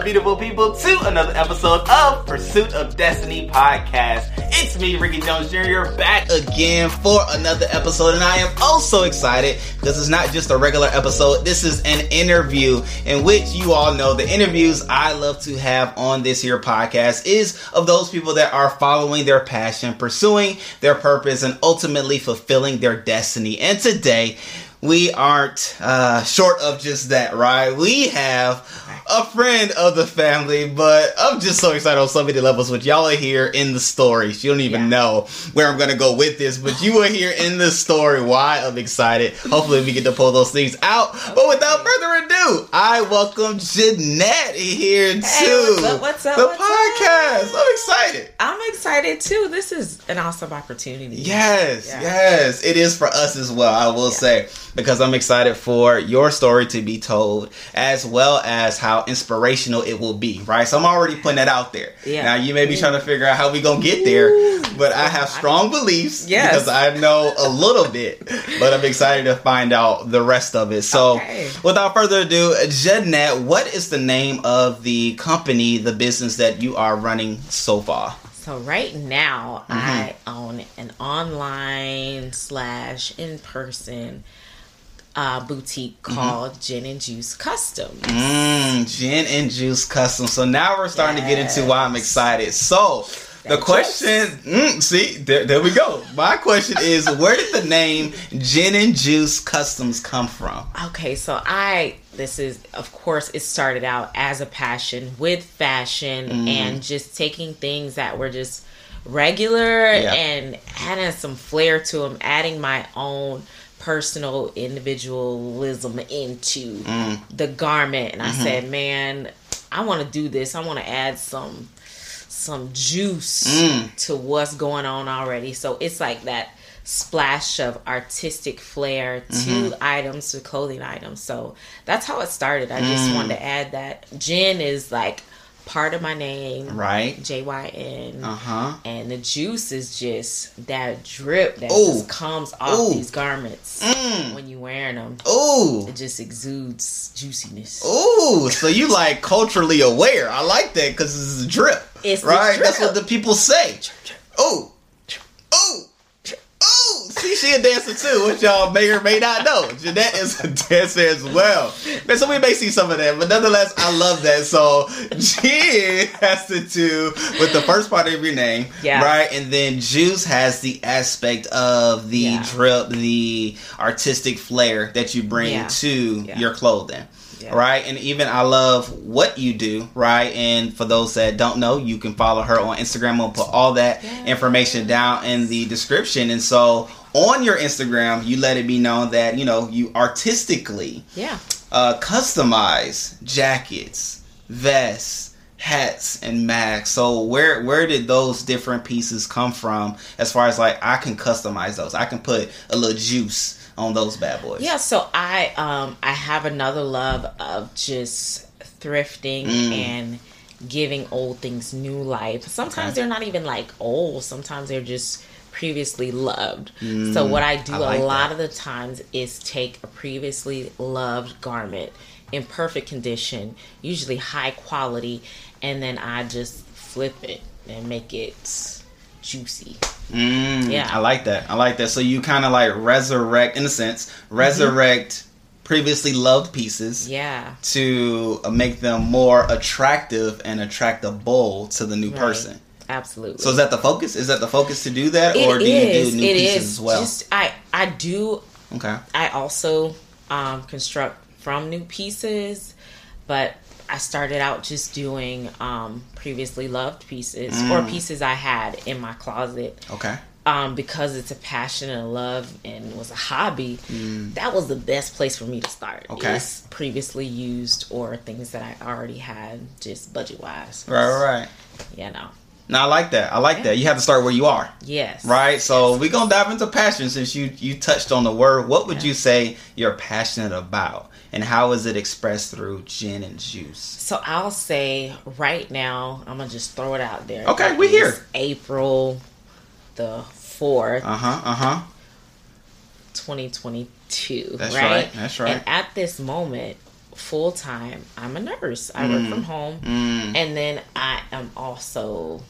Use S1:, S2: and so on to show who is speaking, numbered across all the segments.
S1: beautiful people, to another episode of Pursuit of Destiny podcast. It's me, Rickey Jones Jr., back again for another episode, and I am also excited because it's not just a regular episode. This is an interview in which you all know the interviews I love to have on this here podcast is of those people that are following their passion, pursuing their purpose, and ultimately fulfilling their destiny. And today, we aren't uh, short of just that, right? We have a friend of the family, but I'm just so excited on so many levels. Which y'all are here in the story. You don't even yeah. know where I'm gonna go with this, but you are here in the story. Why I'm excited. Hopefully, we get to pull those things out. But without further ado, I welcome Jynette here to
S2: what's up, what's up,
S1: the
S2: what's
S1: podcast.
S2: Up?
S1: I'm excited.
S2: I'm excited too. This is an awesome opportunity.
S1: Yes, yeah. yes, it is for us as well. I will yeah. say because I'm excited for your story to be told as well as how inspirational it will be, right? So I'm already putting that out there. Yeah. Now you may be trying to figure out how we gonna get there, but I have strong beliefs yes. because I know a little bit, but I'm excited to find out the rest of it. So okay. without further ado, Jynette, what is the name of the company, the business that you are running so far?
S2: So right now, mm-hmm. I own an online slash in person uh, boutique mm-hmm. called mm-hmm. Jyn and Juice Custom.
S1: Mm, Jyn and Juice Custom. So now we're starting yes. to get into why I'm excited. So the question, mm, see, there, there we go. My question is, where did the name Jyn and Juice Customs come from?
S2: Okay, so I, this is, of course, it started out as a passion with fashion mm. and just taking things that were just regular yeah. and adding some flair to them, adding my own personal individualism into mm. the garment and mm-hmm. I said, "Man, I want to do this. I want to add some some juice mm. to what's going on already." So it's like that splash of artistic flair to mm-hmm. items to clothing items. So that's how it started. I just mm. wanted to add that Jyn is like part of my name,
S1: right?
S2: J Y N.
S1: Uh huh.
S2: And the juice is just that drip that Ooh. just comes off Ooh. these garments mm. when you're wearing them.
S1: Ooh,
S2: it just exudes juiciness.
S1: Ooh, so you like culturally aware? I like that because it's a drip.
S2: It's
S1: right.
S2: Drip.
S1: That's what the people say. Ooh, ooh. See, she a dancer too, which y'all may or may not know. Jynette is a dancer as well. And so we may see some of that, but nonetheless, I love that. So G has to do with the first part of your name, yeah. right? And then Juice has the aspect of the yeah. drip, the artistic flair that you bring yeah. to your clothing. Yeah. Right. And even I love what you do. Right. And for those that don't know, you can follow her on Instagram. We'll put all that yes. information down in the description. And so on your Instagram, you let it be known that, you know, you artistically
S2: yeah.
S1: uh, customize jackets, vests, hats and masks. So where where did those different pieces come from as far as like I can customize those. I can put a little juice on those bad boys?
S2: Yeah, so I um I have another love of just thrifting mm. and giving old things new life. Sometimes okay. they're not even like old. Sometimes they're just previously loved. Mm, so what I do I like a lot that. of the times is take a previously loved garment in perfect condition, usually high quality, and then I just flip it and make it juicy.
S1: Mm, yeah, I like that. I like that. So you kind of like resurrect, in a sense, resurrect mm-hmm. previously loved pieces.
S2: Yeah.
S1: To make them more attractive and attractable to the new right. person.
S2: Absolutely.
S1: So is that the focus? Is that the focus to do that, it or do is. you do new it pieces is. as well? Just,
S2: I I do.
S1: Okay.
S2: I also um, construct from new pieces, but I started out just doing um, previously loved pieces mm. or pieces I had in my closet.
S1: Okay.
S2: Um, because it's a passion and a love and was a hobby, mm. that was the best place for me to start.
S1: Okay.
S2: Previously used or things that I already had, just budget wise.
S1: Right, right.
S2: You know.
S1: No, I like that. I like yeah. that. You have to start where you are.
S2: Yes.
S1: Right. So yes. we're gonna dive into passion since you you touched on the word. What would yeah. you say you're passionate about? and how is it expressed through Jyn and juice?
S2: So I'll say right now, I'm gonna just throw it out there.
S1: Okay, we here.
S2: April the fourth.
S1: Uh huh. Uh huh.
S2: 2022.
S1: That's
S2: right?
S1: right. That's right.
S2: And at this moment, full time, I'm a nurse. I work from home.
S1: Mm.
S2: And then I am also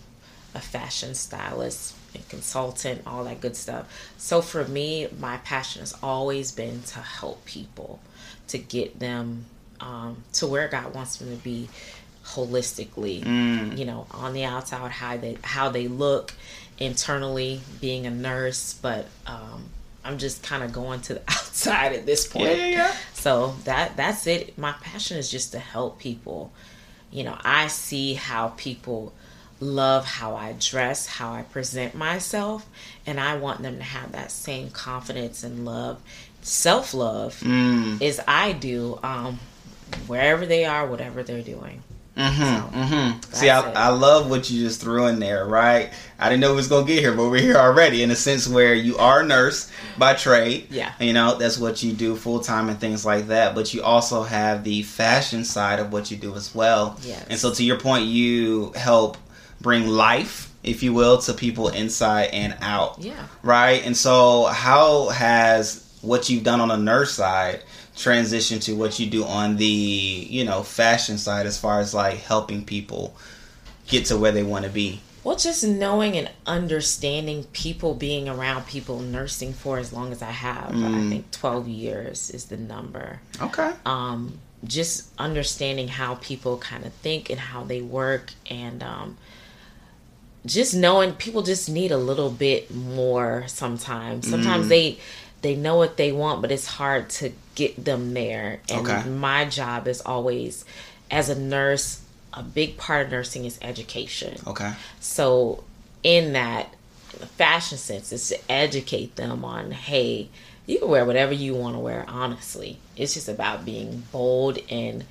S2: a fashion stylist and consultant, all that good stuff. So for me, my passion has always been to help people, to get them um, to where God wants them to be holistically.
S1: Mm.
S2: You know, on the outside, how they how they look internally, being a nurse, but um, I'm just kind of going to the outside at this point.
S1: Yeah, yeah, yeah.
S2: So that that's it. My passion is just to help people. You know, I see how people love how I dress, how I present myself, and I want them to have that same confidence and love, self love,
S1: Mm.
S2: as I do, um, wherever they are, whatever they're doing.
S1: Mm-hmm.
S2: So,
S1: mm-hmm. See, I,
S2: it.
S1: I love what you just threw in there, right? I didn't know it was gonna get here, but we're here already. In a sense, where you are a nurse by trade,
S2: Yeah.
S1: you know that's what you do full time and things like that. But you also have the fashion side of what you do as well.
S2: Yes.
S1: And so, to your point, you help bring life, if you will, to people inside and out.
S2: Yeah.
S1: right? And so, how has what you've done on the nurse side transitioned to what you do on the you know fashion side, as far as like helping people get to where they want to be?
S2: Well, just knowing and understanding people, being around people, nursing for as long as I have. I
S1: Mm.
S2: think 12 years is the number.
S1: Okay.
S2: um, just understanding how people kind of think and how they work and um, just knowing people just need a little bit more sometimes sometimes they they know what they want but it's hard to get them there and
S1: Okay.
S2: my job is always as a nurse a big part of nursing is education
S1: Okay.
S2: so, in that in fashion sense, is to educate them on, hey, you can wear whatever you want to wear. Honestly, it's just about being bold and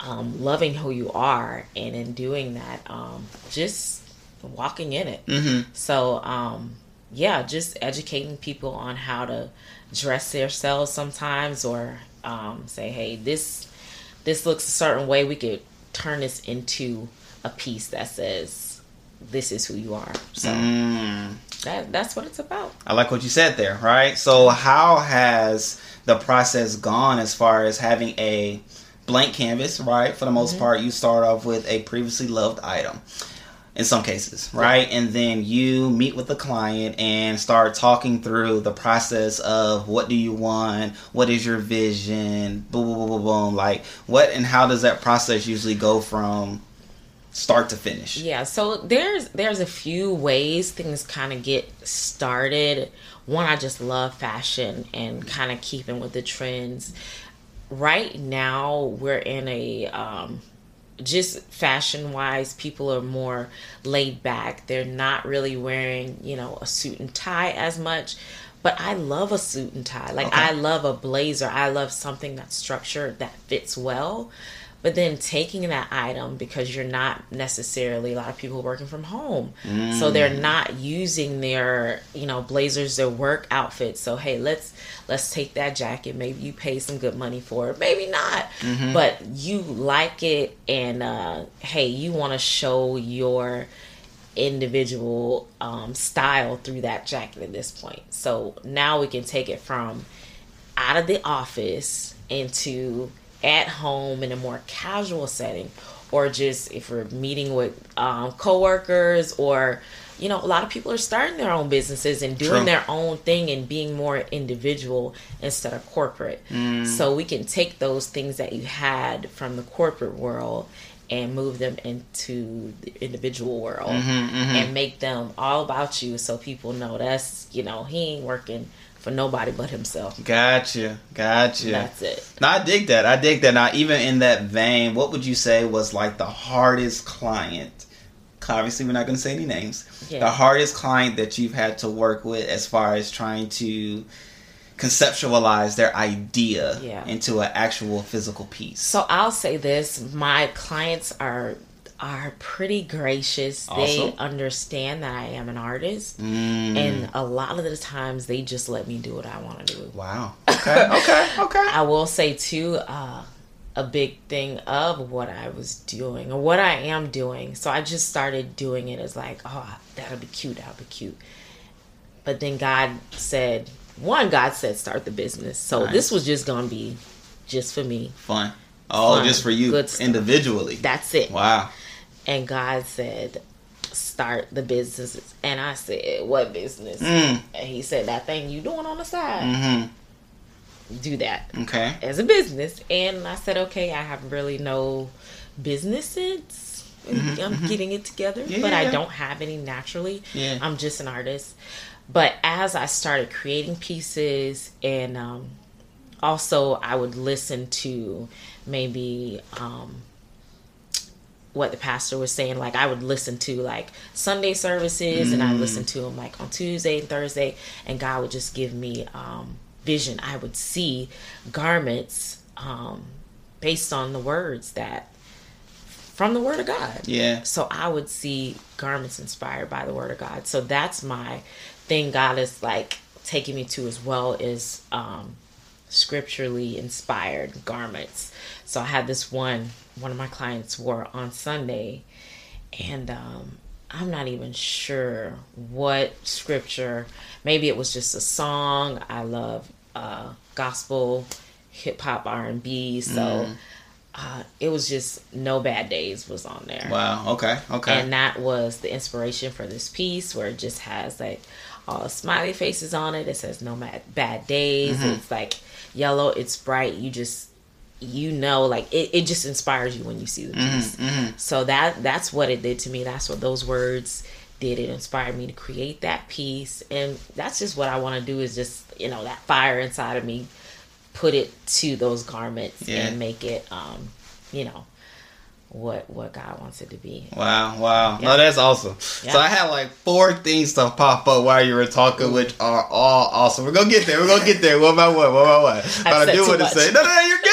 S2: um, loving who you are, and in doing that, um, just walking in it.
S1: Mm-hmm.
S2: So, um, yeah, just educating people on how to dress themselves sometimes, or um, say, hey, this this looks a certain way. We could turn this into a piece that says this is who you are. So
S1: Mm.
S2: that that's what it's about.
S1: I like what you said there, right? So, how has the process gone as far as having a blank canvas, right? For the most part, you start off with a previously loved item in some cases, right? And then you meet with the client and start talking through the process of what do you want, what is your vision, boom, boom, boom, boom, boom. Like, what and how does that process usually go from start to finish?
S2: Yeah, so there's there's a few ways things kind of get started. One, I just love fashion and kind of keeping with the trends. Right now, we're in a um, just fashion wise, people are more laid back. They're not really wearing, you know, a suit and tie as much. But I love a suit and tie. Like
S1: Okay.
S2: I love a blazer. I love something that's structured that fits well. But then taking that item because you're not necessarily a lot of people working from home. So they're not using their, you know, blazers, their work outfits. So hey, let's let's take that jacket. Maybe you pay some good money for it. Maybe not. But you like it and uh hey, you want to show your individual um, style through that jacket at this point. So now we can take it from out of the office into at home in a more casual setting or just if we're meeting with um, coworkers or you know a lot of people are starting their own businesses and doing
S1: True.
S2: their own thing and being more individual instead of corporate. Mm. So we can take those things that you had from the corporate world and move them into the individual world mm-hmm, mm-hmm. and make them all about you so people know that's you know he ain't working for nobody but himself
S1: Gotcha, gotcha.
S2: that's it
S1: No, I dig that. I dig that. Now, even in that vein, what would you say was like the hardest client? Obviously, we're not going to say any names.
S2: Yeah.
S1: The hardest client that you've had to work with as far as trying to conceptualize their idea
S2: Yeah.
S1: into an actual physical piece.
S2: So I'll say this: my clients are are pretty gracious. They understand that I am an artist,
S1: Mm,
S2: and a lot of the times they just let me do what I want to do.
S1: wow. Okay. Okay. Okay.
S2: I will say too, uh, a big thing of what I was doing or what I am doing. So I just started doing it as like, oh, that'll be cute. That'll be cute. But then God said, one, God said, start the business. So
S1: Nice.
S2: this was just gonna be just for me.
S1: Fun. Oh, fun, just for you individually.
S2: That's it.
S1: Wow.
S2: And God said, start the businesses. And I said, what business? Mm. And he said, that thing you doing on the side. Mm-hmm. Do that.
S1: Okay.
S2: As a business. And I said, okay, I have really no business sense. Mm-hmm, I'm mm-hmm. getting it together, yeah, but I don't have any naturally.
S1: Yeah.
S2: I'm just an artist. But as I started creating pieces and um, also I would listen to maybe um, what the pastor was saying. Like I would listen to like Sunday services, mm. and I listen to them like on Tuesday and Thursday, and God would just give me um, vision. I would see garments um, based on the words that from the Word of God.
S1: Yeah.
S2: So I would see garments inspired by the Word of God. So that's my thing. God is like taking me to as well is um, scripturally inspired garments. So I had this one one of my clients wore on Sunday, and um, I'm not even sure what scripture. Maybe it was just a song. I love uh, gospel, hip hop, R and B. So. Mm. Uh, it was just no bad days was on there.
S1: Wow. Okay. Okay.
S2: And that was the inspiration for this piece, where it just has like all smiley faces on it. It says no bad days. Mm-hmm. It's like yellow. It's bright. You just you know like it, it just inspires you when you see the mm-hmm, piece mm-hmm, mm-hmm. so that that's what it did to me that's what those words did it inspired me to create that piece and that's just what i want to do is just you know that fire inside of me put it to those garments yeah. and make it um you know what what God wants it to be.
S1: Wow, wow. Yeah. No, that's awesome. Yeah. So I had like four things to pop up while you were talking, Ooh. which are all awesome. We're gonna get there. We're gonna get there one by one, one by one. But I do want to say, no, no, you're good.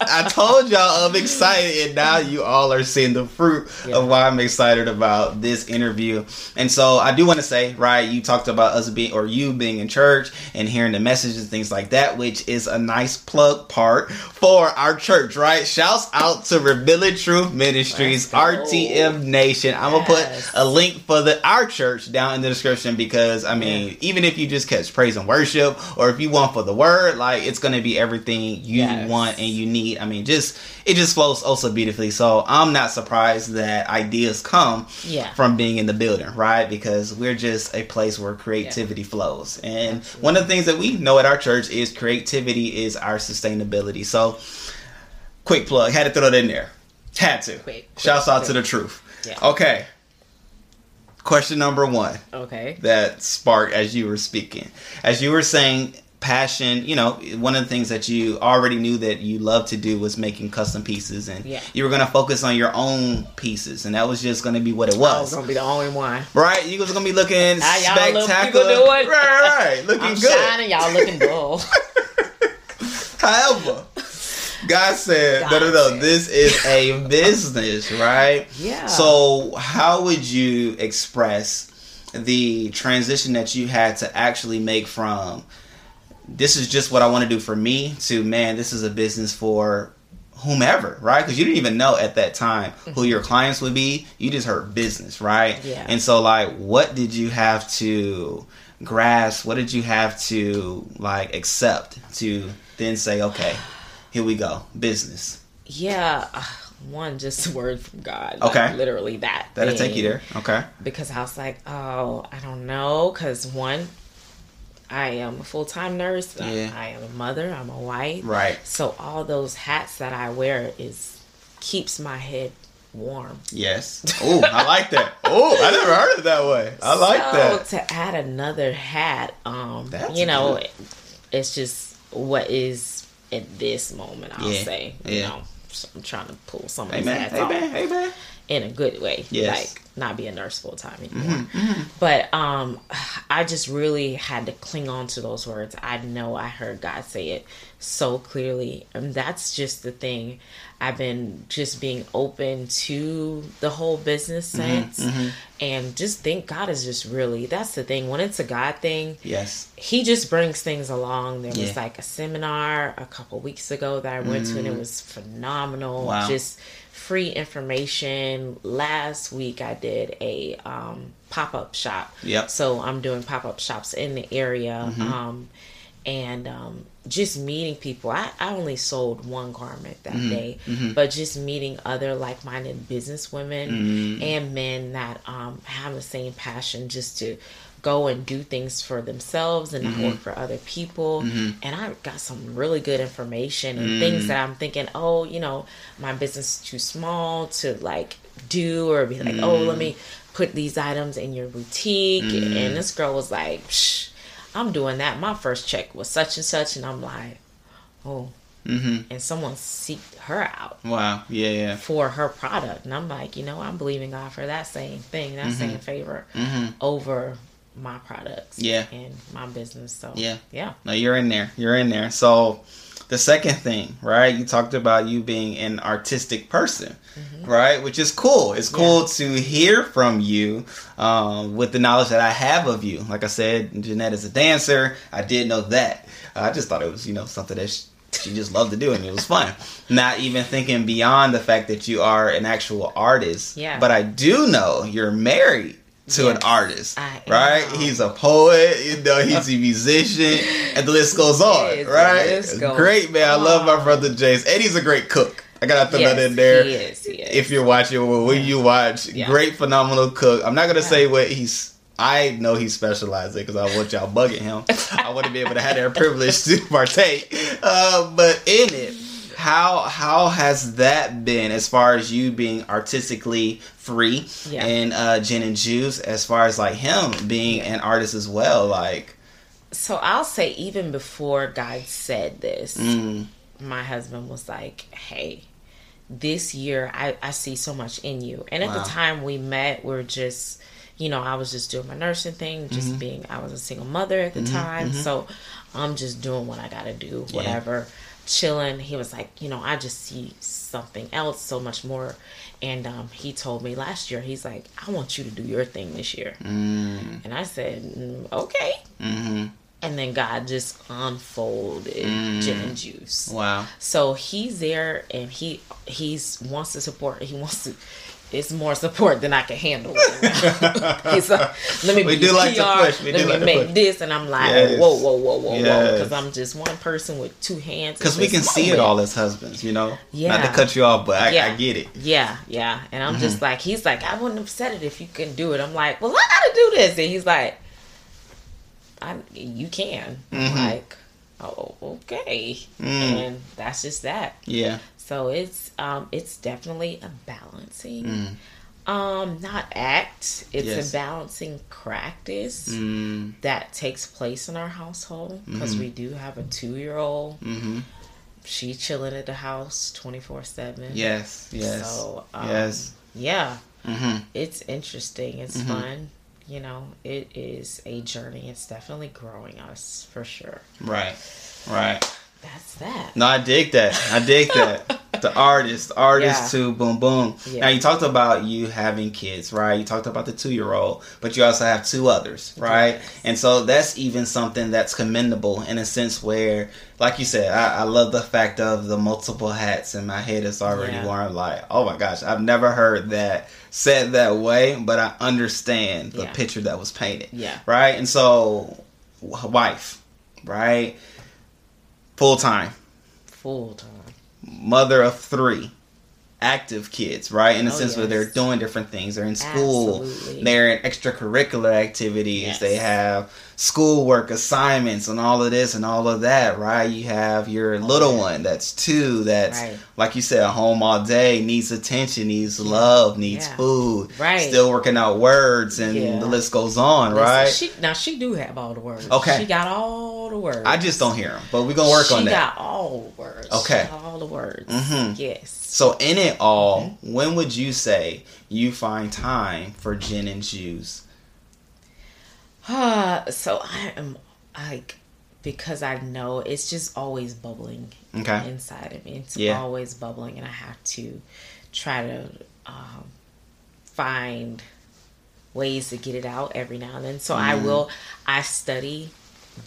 S1: I told y'all I'm excited, and now you all are seeing the fruit yeah. of why I'm excited about this interview. And so I do want to say, right, you talked about us being or you being in church and hearing the messages and things like that, which is a nice plug part for our church, right? Shouts out to Revealing Truth Ministries, RTM Nation. I'm gonna put a link for the our church down in the description because I mean, yeah. even if you just catch praise and worship, or if you want for the word, like it's gonna be everything you yes. want and you need. I mean, just it just flows oh, also beautifully. So I'm not surprised that ideas come
S2: yeah.
S1: from being in the building, right? Because we're just a place where creativity yeah. flows. And Absolutely. one of the things that we know at our church is creativity is our sustainability. So quick plug, had to throw that in there. Had to. Quick, quick Shouts out quick. to the truth. Yeah. Okay. Question number one.
S2: Okay.
S1: That sparked as you were speaking. As you were saying, passion, you know, one of the things that you already knew that you loved to do was making custom pieces and
S2: yeah.
S1: you were going to focus on your own pieces and that was just going to be what it was. I
S2: was going to be the only one.
S1: Right? You was going to be looking spectacular. Right, right, right. Looking I'm good.
S2: Shining, y'all looking dull.
S1: However, God said, God no, no, no. Said. This is a business, right?
S2: Yeah.
S1: So, how would you express the transition that you had to actually make from this is just what I want to do for me to man, this is a business for whomever, right? Because you didn't even know at that time who mm-hmm. your clients would be. You just heard business, right?
S2: Yeah.
S1: And so, like, what did you have to grasp? What did you have to like accept to then say, okay, here we go. Business.
S2: Yeah. One just word from God.
S1: Okay.
S2: Like, literally that.
S1: That'll thing. take you there. Okay.
S2: Because I was like, oh, I don't know. Because one, I am a full time nurse. Yeah. I, I am a mother. I'm a wife.
S1: Right.
S2: So all those hats that I wear is keeps my head warm.
S1: Yes. Oh, I like that. Oh, I never heard it that way. I like so, that.
S2: To add another hat, um, That's you know, good. it's just what is at this moment. I'll yeah. say, you yeah. know, so I'm trying to pull some of these
S1: hats hey, off man. Hey, man.
S2: In a good way.
S1: Yes.
S2: Like not be a nurse full time anymore. Mm-hmm, mm-hmm. But um, I just really had to cling on to those words. I know I heard God say it so clearly, and that's just the thing. I've been just being open to the whole business mm-hmm, sense mm-hmm, and just think God is just really that's the thing. When it's a God thing,
S1: yes.
S2: He just brings things along. There yeah. was like a seminar a couple weeks ago that I went to and it mm. was phenomenal.
S1: Wow.
S2: Just free information. Last week I did a um, pop up shop.
S1: Yep.
S2: So I'm doing pop up shops in the area. Mm-hmm. Um, and um, just meeting people. I, I only sold one garment that
S1: Mm-hmm.
S2: day, but just meeting other like minded business women
S1: Mm-hmm.
S2: and men that um, have the same passion just to go and do things for themselves and
S1: Mm-hmm.
S2: not work for other people. And I got some really good information and
S1: Mm.
S2: things that I'm thinking, oh, you know, my business is too small to like do or be like, oh, let me put these items in your boutique. And this girl was like, I'm doing that. My first check was such and such. And I'm like, oh.
S1: Mm-hmm.
S2: And someone seeked her out
S1: Wow. Yeah. Yeah.
S2: for her product. And I'm like, you know, I'm believing God for that same thing, that same favor
S1: Mm-hmm.
S2: over my products
S1: Yeah.
S2: and my business. So,
S1: Yeah.
S2: Yeah.
S1: No, you're in there. You're in there. So the second thing, right? You talked about you being an artistic person, right? Which is cool. It's cool to hear from you um, with the knowledge that I have of you. Like I said, Jynette is a dancer. I did know that. I just thought it was, you know, something that she, she just loved to do and it was fun. Not even thinking beyond the fact that you are an actual artist.
S2: Yeah.
S1: But I do know you're married to an artist, right? He's a poet, you know, he's a musician, and the list goes on,
S2: Yes,
S1: right?
S2: goes
S1: great man, I love my brother Jace, and he's a great cook. I gotta throw
S2: Yes,
S1: that in there.
S2: he is, he is.
S1: If you're watching, or when you watch,
S2: Yeah.
S1: great, phenomenal cook. I'm not gonna
S2: Yeah.
S1: say what he's. I know he's specializing because I want y'all bugging him. I want to be able to have that privilege to partake. Uh, but in it, how how has that been as far as you being artistically free
S2: Yeah.
S1: and uh, Jyn and Juice, as far as like him being an artist as well? Like,
S2: So I'll say, even before God said this,
S1: mm,
S2: my husband was like, hey, this year I, I see so much in you. And at
S1: Wow.
S2: the time we met, we are just, you know, I was just doing my nursing thing, just
S1: Mm-hmm.
S2: being, I was a single mother at the time. So I'm just doing what I got to do,
S1: Yeah.
S2: Chilling. He was like, you know, I just see something else, so much more. And um, he told me last year, he's like, I want you to do your thing this year.
S1: mm,
S2: And I said, mm, okay.
S1: hmm
S2: And then God just unfolded
S1: Mm.
S2: Jyn and juice.
S1: wow,
S2: So he's there and he he's wants to support. He wants to. It's more support than I can handle. Let me
S1: We do like to
S2: PR,
S1: push. We
S2: let
S1: do
S2: me
S1: like
S2: make this, and I'm like,
S1: Yes.
S2: whoa, whoa, whoa, whoa, whoa, because I'm just one person with two hands.
S1: because we can see it all as husbands, you know. Yeah. Not to cut you off, but I,
S2: Yeah.
S1: I get it.
S2: Yeah, yeah. And I'm
S1: Mm-hmm.
S2: just like, he's like, I wouldn't have said it if you couldn't do it. I'm like, well, I gotta do this. And he's like, I, you can. I'm
S1: Mhm.
S2: like, oh, okay.
S1: Mm.
S2: And that's just that.
S1: Yeah.
S2: So it's um it's definitely a balancing.
S1: Mm.
S2: Um, not act. It's
S1: Yes.
S2: a balancing practice
S1: Mm,
S2: that takes place in our household because
S1: Mhm.
S2: we do have a two year old.
S1: hmm
S2: She chilling at the house twenty four seven.
S1: Yes. Yes.
S2: So um,
S1: yes.
S2: yeah,
S1: hmm
S2: it's interesting. It's
S1: Mhm.
S2: fun. You know, it is a journey. It's definitely growing us for sure.
S1: Right. Right.
S2: That's that.
S1: No, I dig that. I dig that. the artist, artist
S2: Yeah.
S1: to boom boom.
S2: Yeah.
S1: Now you talked about you having kids, right? You talked about the two year old, but you also have two others, right?
S2: Yes.
S1: And so that's even something that's commendable in a sense where, like you said, I, I love the fact of the multiple hats in my head is already
S2: Yeah.
S1: worn. Like, oh my gosh, I've never heard that said that way, but I understand the
S2: Yeah.
S1: picture that was painted
S2: Yeah.
S1: right? And so, wife, right? Full time,
S2: Full time.
S1: Mother of three, active kids, right? In the
S2: Oh,
S1: sense where they're doing different things. They're in school,
S2: Absolutely.
S1: they're in extracurricular activities,
S2: Yes.
S1: they have schoolwork assignments and all of this and all of that, right? You have your little one that's two, that's
S2: Right.
S1: like you said, home all day, needs attention, needs love, needs
S2: Yeah.
S1: food,
S2: Right.
S1: still working out words, and
S2: Yeah.
S1: the list goes on,
S2: Listen,
S1: right?
S2: She now she do have all the words.
S1: Okay.
S2: She got all the words.
S1: I just don't hear them, but we're gonna work
S2: she
S1: on that.
S2: She got all the words.
S1: Okay.
S2: All the words.
S1: Mm-hmm.
S2: Yes.
S1: So in it all,
S2: Mm-hmm.
S1: when would you say you find time for Jyn and juice?
S2: Uh, so I am like because I know it's just always bubbling
S1: Okay.
S2: inside of me. It's
S1: Yeah.
S2: always bubbling, and I have to try to um, find ways to get it out every now and then. So I
S1: Mhm.
S2: will. I study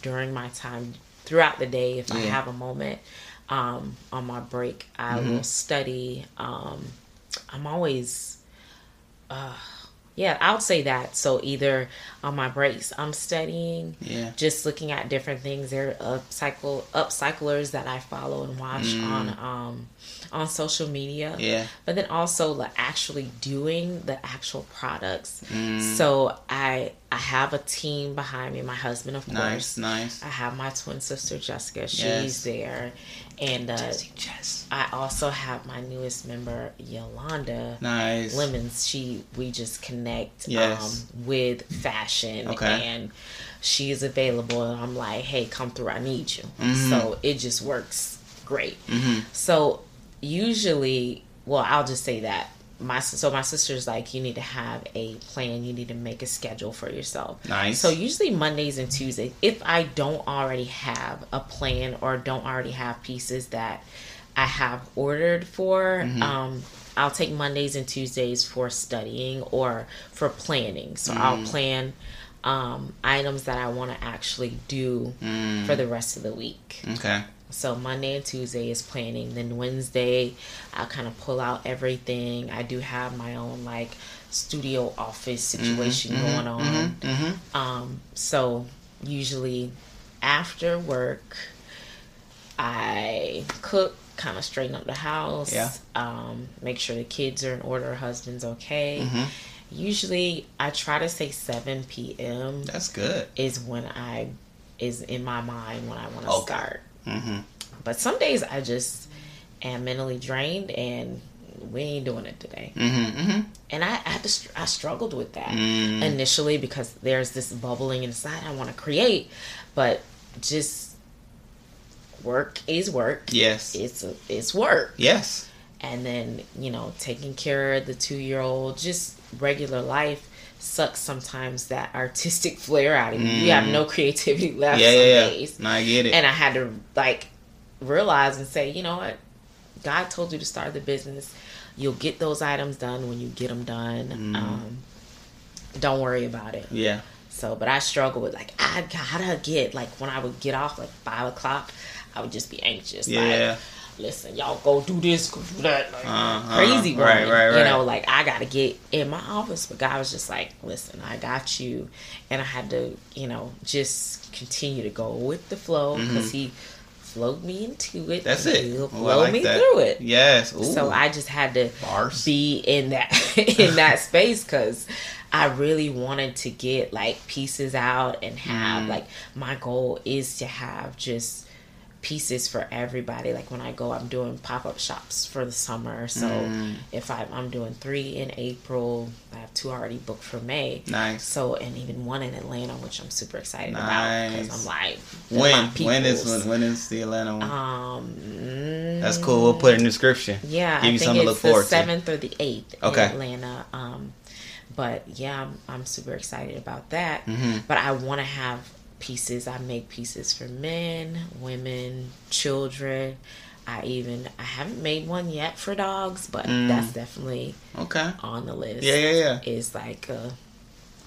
S2: during my time throughout the day if I have a moment. Um, on my break, I
S1: Mhm.
S2: will study. Um, I'm always uh, yeah, I would say that. So either on my breaks, I'm studying,
S1: Yeah.
S2: just looking at different things. There are upcycle upcyclers that I follow and watch
S1: Mm.
S2: on um on social media.
S1: Yeah.
S2: But then also like actually doing the actual products.
S1: Mm.
S2: So I I have a team behind me. My husband, of
S1: Nice,
S2: course.
S1: nice.
S2: I have my twin sister Jessica. She's
S1: Yes.
S2: there, and uh,
S1: Jess.
S2: I also have my newest member Yolanda.
S1: Nice.
S2: Lemons. She we just connect
S1: Yes.
S2: um, with fashion,
S1: Okay.
S2: and she is available. And I'm like, hey, come through. I need you.
S1: Mhm.
S2: So it just works great.
S1: Mhm.
S2: So usually, well, I'll just say that my so my sister's like, you need to have a plan. You need to make a schedule for yourself.
S1: Nice.
S2: So usually Mondays and Tuesdays, if I don't already have a plan or don't already have pieces that I have ordered for,
S1: Mm-hmm.
S2: um, I'll take Mondays and Tuesdays for studying or for planning. So
S1: Mm.
S2: I'll plan um, items that I want to actually do
S1: Mm.
S2: for the rest of the week.
S1: Okay.
S2: So Monday and Tuesday is planning. Then Wednesday, I'll kind of pull out everything. I do have my own like studio office situation going on.
S1: Mm-hmm.
S2: Um, so usually after work, I cook, kind of straighten up the house.
S1: Yeah.
S2: Um, make sure the kids are in order, husband's okay.
S1: Mm-hmm.
S2: Usually, I try to say seven p.m.
S1: That's good.
S2: is when I is in my mind when I want to
S1: Okay.
S2: start.
S1: Mm-hmm.
S2: But some days I just am mentally drained and we ain't doing it today.
S1: Mm-hmm. Mm-hmm.
S2: And I, I had to, I struggled with that
S1: Mm.
S2: initially because there's this bubbling inside I want to create, but just work is work.
S1: Yes.
S2: It's a, it's work.
S1: Yes.
S2: And then, you know, taking care of the two year old, just regular life sucks sometimes that artistic flair out of you. You have no creativity left
S1: Mm. Yeah, yeah.
S2: days
S1: No, I get it.
S2: and I had to like realize and say, you know what, God told you to start the business. You'll get those items done when you get them done.
S1: Mm.
S2: Um, don't worry about it.
S1: yeah.
S2: So, but I struggle with like I gotta get like when I would get off like five o'clock, I would just be anxious.
S1: Yeah.
S2: Like, listen, y'all go do this, go do that, like
S1: Uh-huh.
S2: crazy woman.
S1: Right, right,
S2: You know, like I gotta get in my office, but God was just like, listen, I got you, and I had to, you know, just continue to go with the flow because He flowed me into it.
S1: Mm-hmm. That's it.
S2: He'll flow
S1: like
S2: me
S1: that.
S2: through it.
S1: Yes. Ooh.
S2: So I just had to
S1: Bars.
S2: be in that in that space because I really wanted to get like pieces out and have
S1: Mm.
S2: like my goal is to have just pieces for everybody. Like when I go, I'm doing pop up shops for the summer. So
S1: Mm.
S2: if I, I'm doing three in April, I have two already booked for May.
S1: Nice.
S2: So and even one in Atlanta, which I'm super excited about
S1: Nice.
S2: because I'm like
S1: when? when is when, when is the Atlanta one?
S2: Um,
S1: That's cool. We'll put it in the description.
S2: yeah,
S1: Give
S2: I
S1: you
S2: think
S1: something to
S2: it's
S1: look forward
S2: the
S1: to.
S2: seventh or the eighth
S1: Okay.
S2: in Atlanta. Um, but yeah, I'm, I'm super excited about that.
S1: Mhm.
S2: But I want to have pieces. I make pieces for men, women, children. I even I haven't made one yet for dogs, but
S1: Mm.
S2: that's definitely
S1: Okay.
S2: on the list.
S1: Yeah, yeah, yeah.
S2: Is like a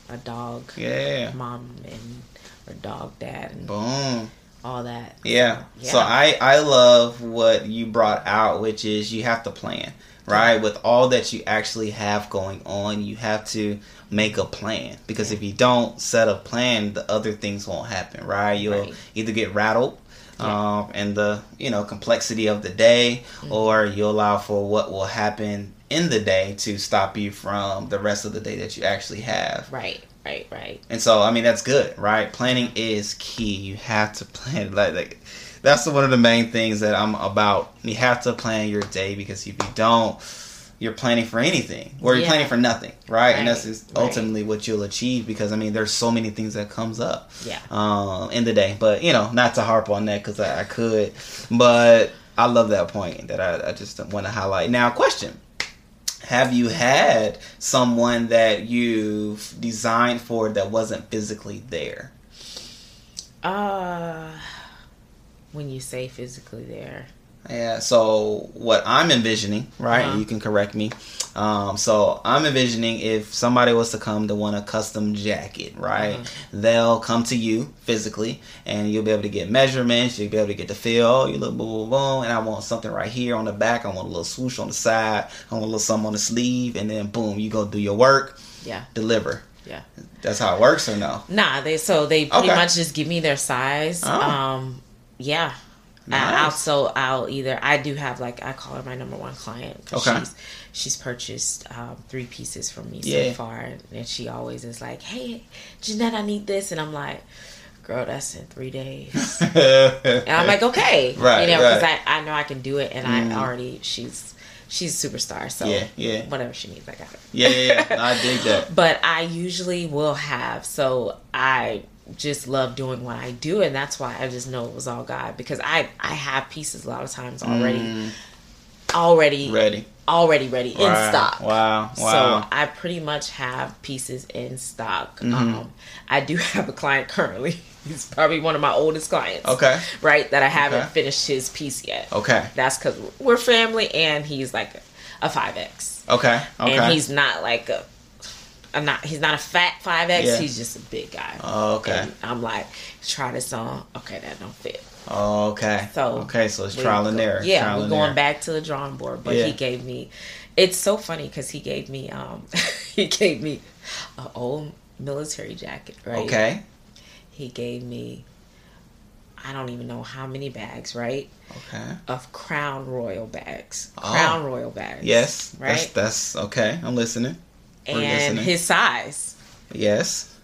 S2: a dog
S1: Yeah, yeah, yeah.
S2: mom and or dog dad and
S1: Boom.
S2: all that.
S1: Yeah.
S2: So,
S1: So I I love what you brought out, which is you have to plan, right? With all that you actually have going on, you have to make a plan because if you don't set a plan, the other things won't happen, right? You'll
S2: Right.
S1: either get rattled.
S2: Yeah. Mm-hmm.
S1: Um, and the you know complexity of the day, or you allow for what will happen in the day to stop you from the rest of the day that you actually have.
S2: right, right, right.
S1: And so, I mean, that's good, right? Planning is key. You have to plan. Like, like that's one of the main things that I'm about. You have to plan your day because if you don't, you're planning for anything, or you're
S2: Yeah.
S1: planning for nothing, right? And that's
S2: Right,
S1: just
S2: right.
S1: ultimately what you'll achieve because I mean, there's so many things that comes up
S2: Yeah.
S1: um, in the day. But you know, not to harp on that because I, I could, but I love that point that I, I just want to highlight. Now, question: Have you had someone that you've designed for that wasn't physically there?
S2: Uh, when you say physically there,
S1: Yeah. So what I'm envisioning, right?
S2: Uh-huh.
S1: You can correct me. Um, so I'm envisioning if somebody was to come to want a custom jacket, right?
S2: Uh-huh.
S1: They'll come to you physically, and you'll be able to get measurements. You'll be able to get the feel. Oh, you look boom, boom, boom, and I want something right here on the back. I want a little swoosh on the side. I want a little something on the sleeve, and then boom, you go do your work,
S2: Yeah.
S1: deliver.
S2: Yeah.
S1: That's how it works, or no?
S2: Nah, they so they pretty
S1: Okay.
S2: much just give me their size.
S1: Oh.
S2: Um, yeah. I,
S1: Nice.
S2: I'll so I'll either I do have like I call her my number one client 'cause
S1: Okay.
S2: she's she's purchased um, three pieces from me
S1: Yeah.
S2: so far, and she always is like, "Hey, Jynette, I need this," and I'm like, "Girl, that's in three days." And I'm like, okay,
S1: Right,
S2: you know, because
S1: right.
S2: I, I know I can do it, and
S1: Mm.
S2: I already she's she's a superstar, so
S1: Yeah, yeah.
S2: whatever she needs, I got her.
S1: yeah, yeah, yeah. I dig that.
S2: But I usually will have, so I just love doing what I do, and that's why I just know it was all God because I I have pieces a lot of times already,
S1: Mm,
S2: already
S1: ready.
S2: already ready in stock.
S1: Wow. Wow.
S2: So I pretty much have pieces in stock.
S1: Mhm.
S2: Um, I do have a client currently. He's probably one of my oldest clients.
S1: okay.
S2: Right, that I haven't
S1: Okay.
S2: finished his piece yet.
S1: Okay.
S2: That's because we're family, and he's like a five X,
S1: Okay. Okay.
S2: and he's not like a, a not he's not a fat five X.
S1: Yeah.
S2: He's just a big guy.
S1: Oh, okay.
S2: And I'm like, try this on. Okay, that don't fit.
S1: Oh, okay.
S2: So,
S1: okay, so it's trial and error.
S2: Yeah,
S1: trial
S2: we're going
S1: error.
S2: back to the drawing board. But
S1: Yeah.
S2: he gave me. It's so funny because he gave me. um He gave me an old military jacket. Right.
S1: Okay.
S2: He gave me. I don't even know how many bags. Right.
S1: Okay.
S2: Of Crown Royal bags.
S1: Oh.
S2: Crown Royal bags.
S1: Yes. That's,
S2: Right.
S1: that's okay. I'm listening. We're
S2: and
S1: listening.
S2: his size.
S1: Yes.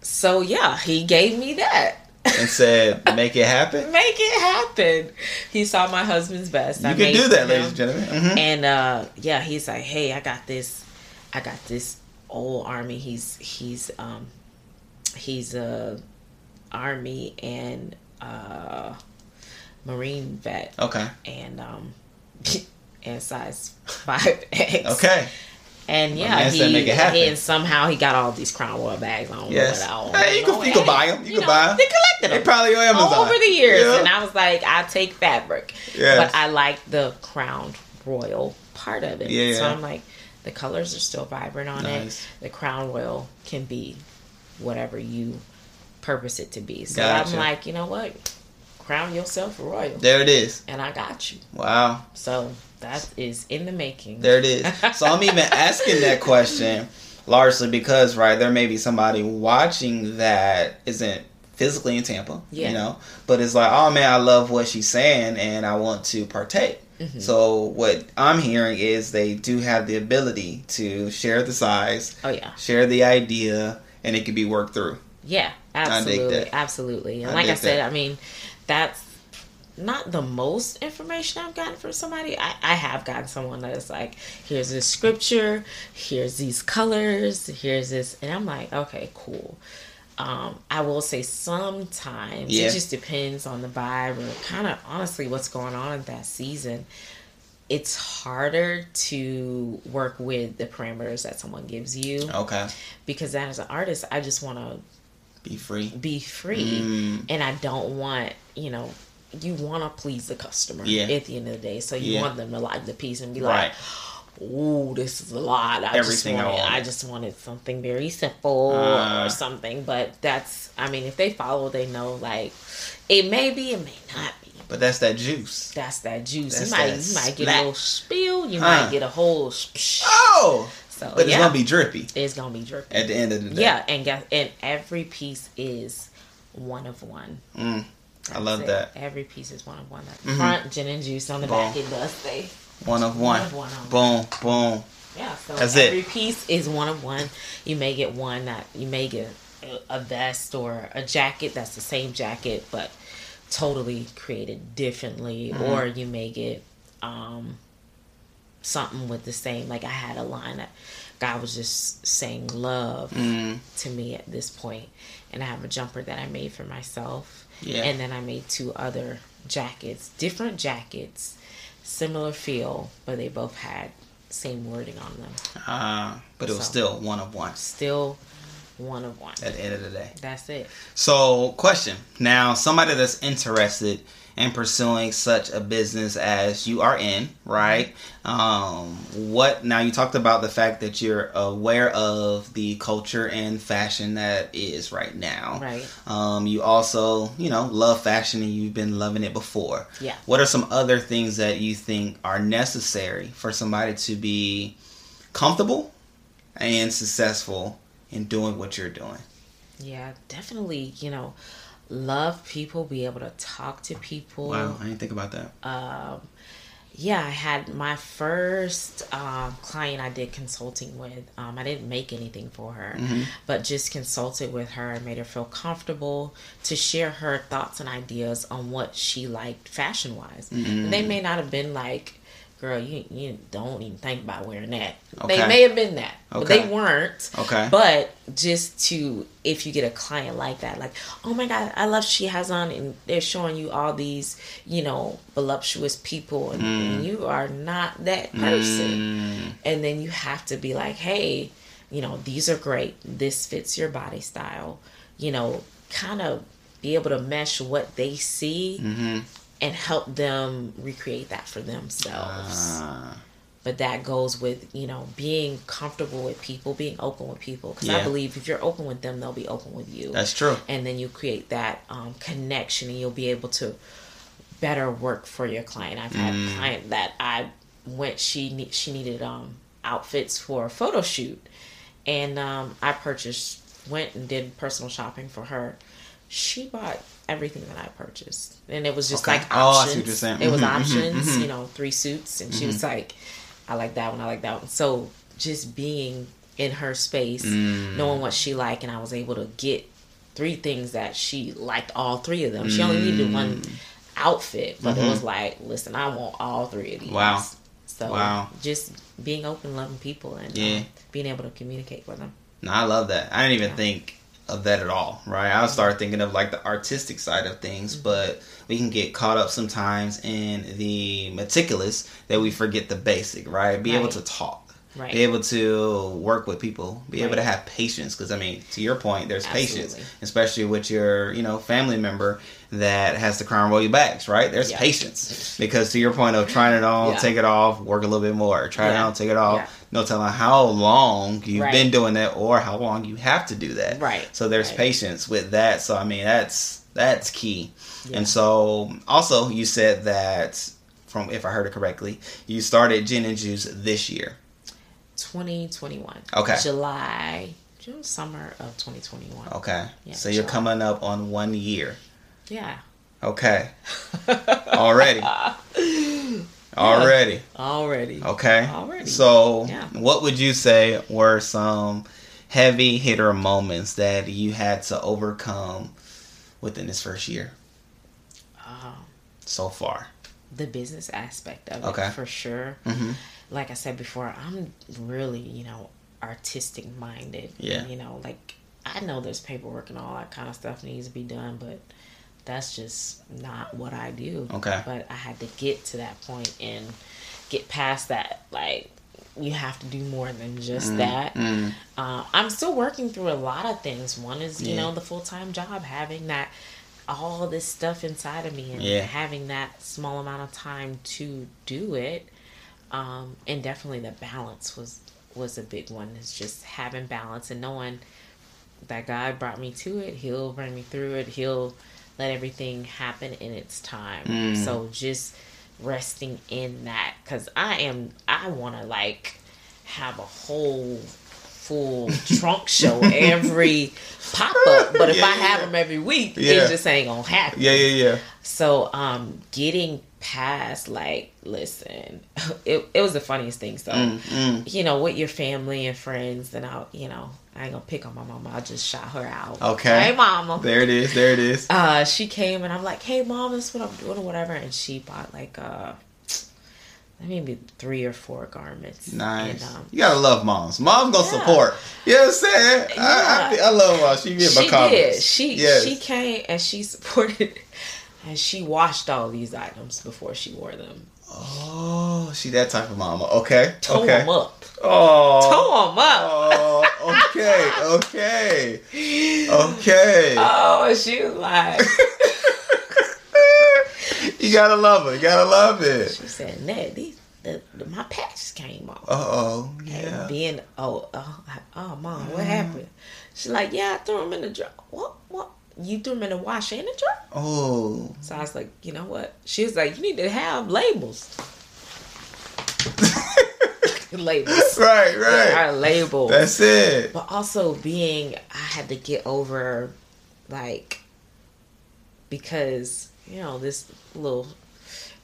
S2: So yeah, he gave me that.
S1: And said, make it happen.
S2: Make it happen. He saw my husband's best.
S1: You
S2: I
S1: can do that, ladies and gentlemen. Mhm.
S2: And uh yeah, he's like, "Hey, I got this. I got this old army. He's he's um he's a army and uh marine vet
S1: Okay.
S2: and um and size 5X.
S1: Okay.
S2: And yeah, he,
S1: make it happen.
S2: and somehow he got all these Crown Royal bags. on.
S1: Yes.
S2: know
S1: Hey, you can- you can buy 'em. You can buy 'em.
S2: They collected them.
S1: They
S2: them
S1: probably on Amazon.
S2: over the years,
S1: Yeah.
S2: and I was like, I take fabric,
S1: Yes.
S2: but I like the Crown Royal part of it.
S1: Yeah.
S2: So I'm like, the colors are still vibrant on
S1: Nice.
S2: it. The Crown Royal can be whatever you purpose it to be. So
S1: Gotcha.
S2: I'm like, you know what? Crown yourself royal,
S1: There it is.
S2: and I got you.
S1: Wow.
S2: So that is in the making.
S1: There it is. So I'm even asking that question largely because, right, there may be somebody watching that isn't physically in Tampa,
S2: Yeah.
S1: you know, but it's like, oh man, I love what she's saying and I want to partake.
S2: Mhm.
S1: So what I'm hearing is they do have the ability to share the size,
S2: Oh yeah.
S1: share the idea, and it can be worked through.
S2: Yeah, absolutely, absolutely. And
S1: I
S2: like I said,
S1: that.
S2: I mean, that's not the most information I've gotten from somebody. I, I have gotten someone that is like, here's this scripture, here's these colors, here's this, and I'm like, okay, cool. Um, I will say sometimes
S1: Yeah.
S2: it just depends on the vibe or kind of honestly what's going on in that season. It's harder to work with the parameters that someone gives you
S1: Okay.
S2: because as an artist, I just want to
S1: Be free.
S2: be free
S1: Mm.
S2: and I don't want, you know, you want to please the customer
S1: Yeah.
S2: at the end of the day. So you
S1: Yeah.
S2: want them to like the piece and be
S1: Right.
S2: like, "Ooh, this is a lot." I
S1: Everything I
S2: just wanted,
S1: want.
S2: I, just wanted something very simple
S1: Uh.
S2: or something. But that's, I mean, if they follow, they know like it may be, it may not be.
S1: But that's that juice.
S2: That's that juice.
S1: That's
S2: you might, you might get a little spill. You
S1: Huh.
S2: might get a whole. Sh-
S1: Oh!
S2: so
S1: But it's gonna be drippy
S2: it's gonna be drippy
S1: at the end of the day.
S2: Yeah, and guess, and every piece is one of one.
S1: Mm. I love
S2: it.
S1: that.
S2: Every piece is one of one. At
S1: Mhm.
S2: front, Jyn and juice. On the
S1: Boom.
S2: back, it does say.
S1: One of
S2: One
S1: one.
S2: of one on
S1: Boom, boom.
S2: Yeah, so
S1: That's it.
S2: every piece is one of one. You may get one that you may get a, vest or a jacket that's the same jacket but totally created differently,
S1: Mm-hmm.
S2: or you may get um something with the same. Like I had a line that God was just saying love
S1: Mm.
S2: to me at this point, and I have a jumper that I made for myself.
S1: Yeah.
S2: And then I made two other jackets, different jackets, similar feel, but they both had same wording on them.
S1: Uh, but it was
S2: So.
S1: still one of one
S2: Still one of one.
S1: at the end of the day.
S2: That's it.
S1: So, question. Now, somebody that's interested and pursuing such a business as you are in, right? Um, what now? You talked about the fact that you're aware of the culture and fashion that is right now.
S2: Right.
S1: Um, you also, you know, love fashion and you've been loving it before.
S2: Yeah.
S1: What are some other things that you think are necessary for somebody to be comfortable and successful in doing what you're doing?
S2: Yeah, definitely. You know, love people, be able to talk to people.
S1: Wow, I didn't think about that.
S2: Um, yeah, I had my first um, client I did consulting with. Um, I didn't make anything for her,
S1: Mm-hmm.
S2: but just consulted with her and made her feel comfortable to share her thoughts and ideas on what she liked fashion wise.
S1: Mm-hmm.
S2: They may not have been like, girl, you, you don't even think about wearing that.
S1: Okay.
S2: They may have been that, but they weren't.
S1: Okay.
S2: But just to, if you get a client like that, like, oh my God, I love she has on, and they're showing you all these, you know, voluptuous people, and, and you are not that person.
S1: Mm,
S2: And then you have to be like, hey, you know, these are great. This fits your body style. You know, kind of be able to mesh what they see
S1: mm-hmm.
S2: And help them recreate that for themselves.
S1: Ah,
S2: but that goes with you know being comfortable with people being open with people. Because i believe if you're open with them they'll be open with you.
S1: That's true.
S2: and then you create that um, connection and you'll be able to better work for your client. I've had
S1: Mm.
S2: a client that i went she ne- she needed um outfits for a photo shoot. And um, i purchased went and did personal shopping for her. She bought everything that i purchased and it was just
S1: Okay.
S2: like
S1: Oh,
S2: options
S1: saying.
S2: it was
S1: Mhm, mhm,
S2: options
S1: mhm.
S2: you know three suits and she was like i like that one i like that one so just being in her space
S1: Mm.
S2: knowing what she liked and i was able to get three things that she liked all three of them she only needed one
S1: Mm.
S2: outfit but it was like listen i want all three of these
S1: Mm-hmm. Wow.
S2: so
S1: Wow.
S2: just being open loving people and
S1: Yeah.
S2: um, being able to communicate with them
S1: No, I love that. I didn't even
S2: Yeah.
S1: think of that at all, right? I start thinking of like the artistic side of things,
S2: Mm-hmm.
S1: but we can get caught up sometimes in the meticulous that we forget the basic, right? Be able to talk.
S2: Right.
S1: Be able to work with people. Be able to have patience. Because I mean, to your point, there's patience, especially with your you know family member that has to cry and roll your backs, right? There's
S2: Yeah.
S1: patience because to your point of trying it on,
S2: Yeah.
S1: take it off, work a little bit more, try it
S2: Yeah.
S1: on, take it off. No telling how long you've
S2: Right.
S1: been doing that or how long you have to do that.
S2: Right.
S1: So there's
S2: Right.
S1: patience with that. So I mean that's that's key.
S2: Yeah.
S1: And so also you said that from if I heard it correctly, you started Jyn and Juice this year.
S2: 2021
S1: Okay.
S2: july June summer of 2021
S1: Okay.
S2: Yeah,
S1: so you're coming up on one year.
S2: yeah
S1: Okay. Already. Already.
S2: already
S1: Okay.
S2: Already.
S1: So,
S2: Yeah.
S1: what would you say were some heavy hitter moments that you had to overcome within this first year
S2: um,
S1: so far?
S2: the business aspect of it
S1: Okay.
S2: for sure
S1: Mm-hmm.
S2: like i said before i'm really you know artistic minded
S1: Yeah.
S2: And, you know like i know there's paperwork and all that kind of stuff needs to be done but that's just not what i do
S1: Okay.
S2: but i had to get to that point and get past that like you have to do more than just that
S1: Mm.
S2: uh, i'm still working through a lot of things one is you
S1: Yeah.
S2: know the full-time job having that all this stuff inside of me and
S1: Yeah.
S2: having that small amount of time to do it um, and definitely the balance was was a big one it's just having balance and knowing that god brought me to it he'll bring me through it he'll let everything happen in its time
S1: Mm.
S2: so just resting in that because i am i want to like have a whole full trunk show every pop up but if
S1: Yeah,
S2: i have
S1: yeah.
S2: them every week
S1: Yeah.
S2: it just ain't gonna happen
S1: Yeah, yeah, yeah.
S2: so um getting past like listen it, it was the funniest thing so
S1: Mm, mm.
S2: you know with your family and friends and i'll you know i ain't gonna pick on my mama i'll just shout her out
S1: Okay.
S2: hey mama
S1: There it is. There it is.
S2: uh she came and i'm like hey mom this is what i'm doing or whatever and she bought like uh maybe three or four garments
S1: Nice.
S2: and, um,
S1: you gotta love moms. Moms gonna
S2: Yeah.
S1: support. You know what I'm saying? I, I, I love moms. She get my
S2: she
S1: comments.
S2: did. She
S1: Yes.
S2: she came and she supported, and she washed all these items before she wore them.
S1: Oh, she that type of mama. Okay.
S2: Tore
S1: okay.
S2: them up.
S1: Oh.
S2: Tore them up.
S1: Oh, okay, okay, okay.
S2: Oh, she was like,
S1: You gotta love it. You gotta love it.
S2: She said, Ned, these the, the, my patches came off.
S1: Uh oh.
S2: And
S1: Yeah.
S2: being oh oh oh mom, what
S1: Mm.
S2: happened? She's like, yeah, I threw them in the dryer. What what? You threw them in the wash and the dryer?
S1: Oh.
S2: So I was like, you know what? She was like, you need to have labels. labels.
S1: right, right.
S2: are labels.
S1: That's it.
S2: but also being I had to get over like because you know this little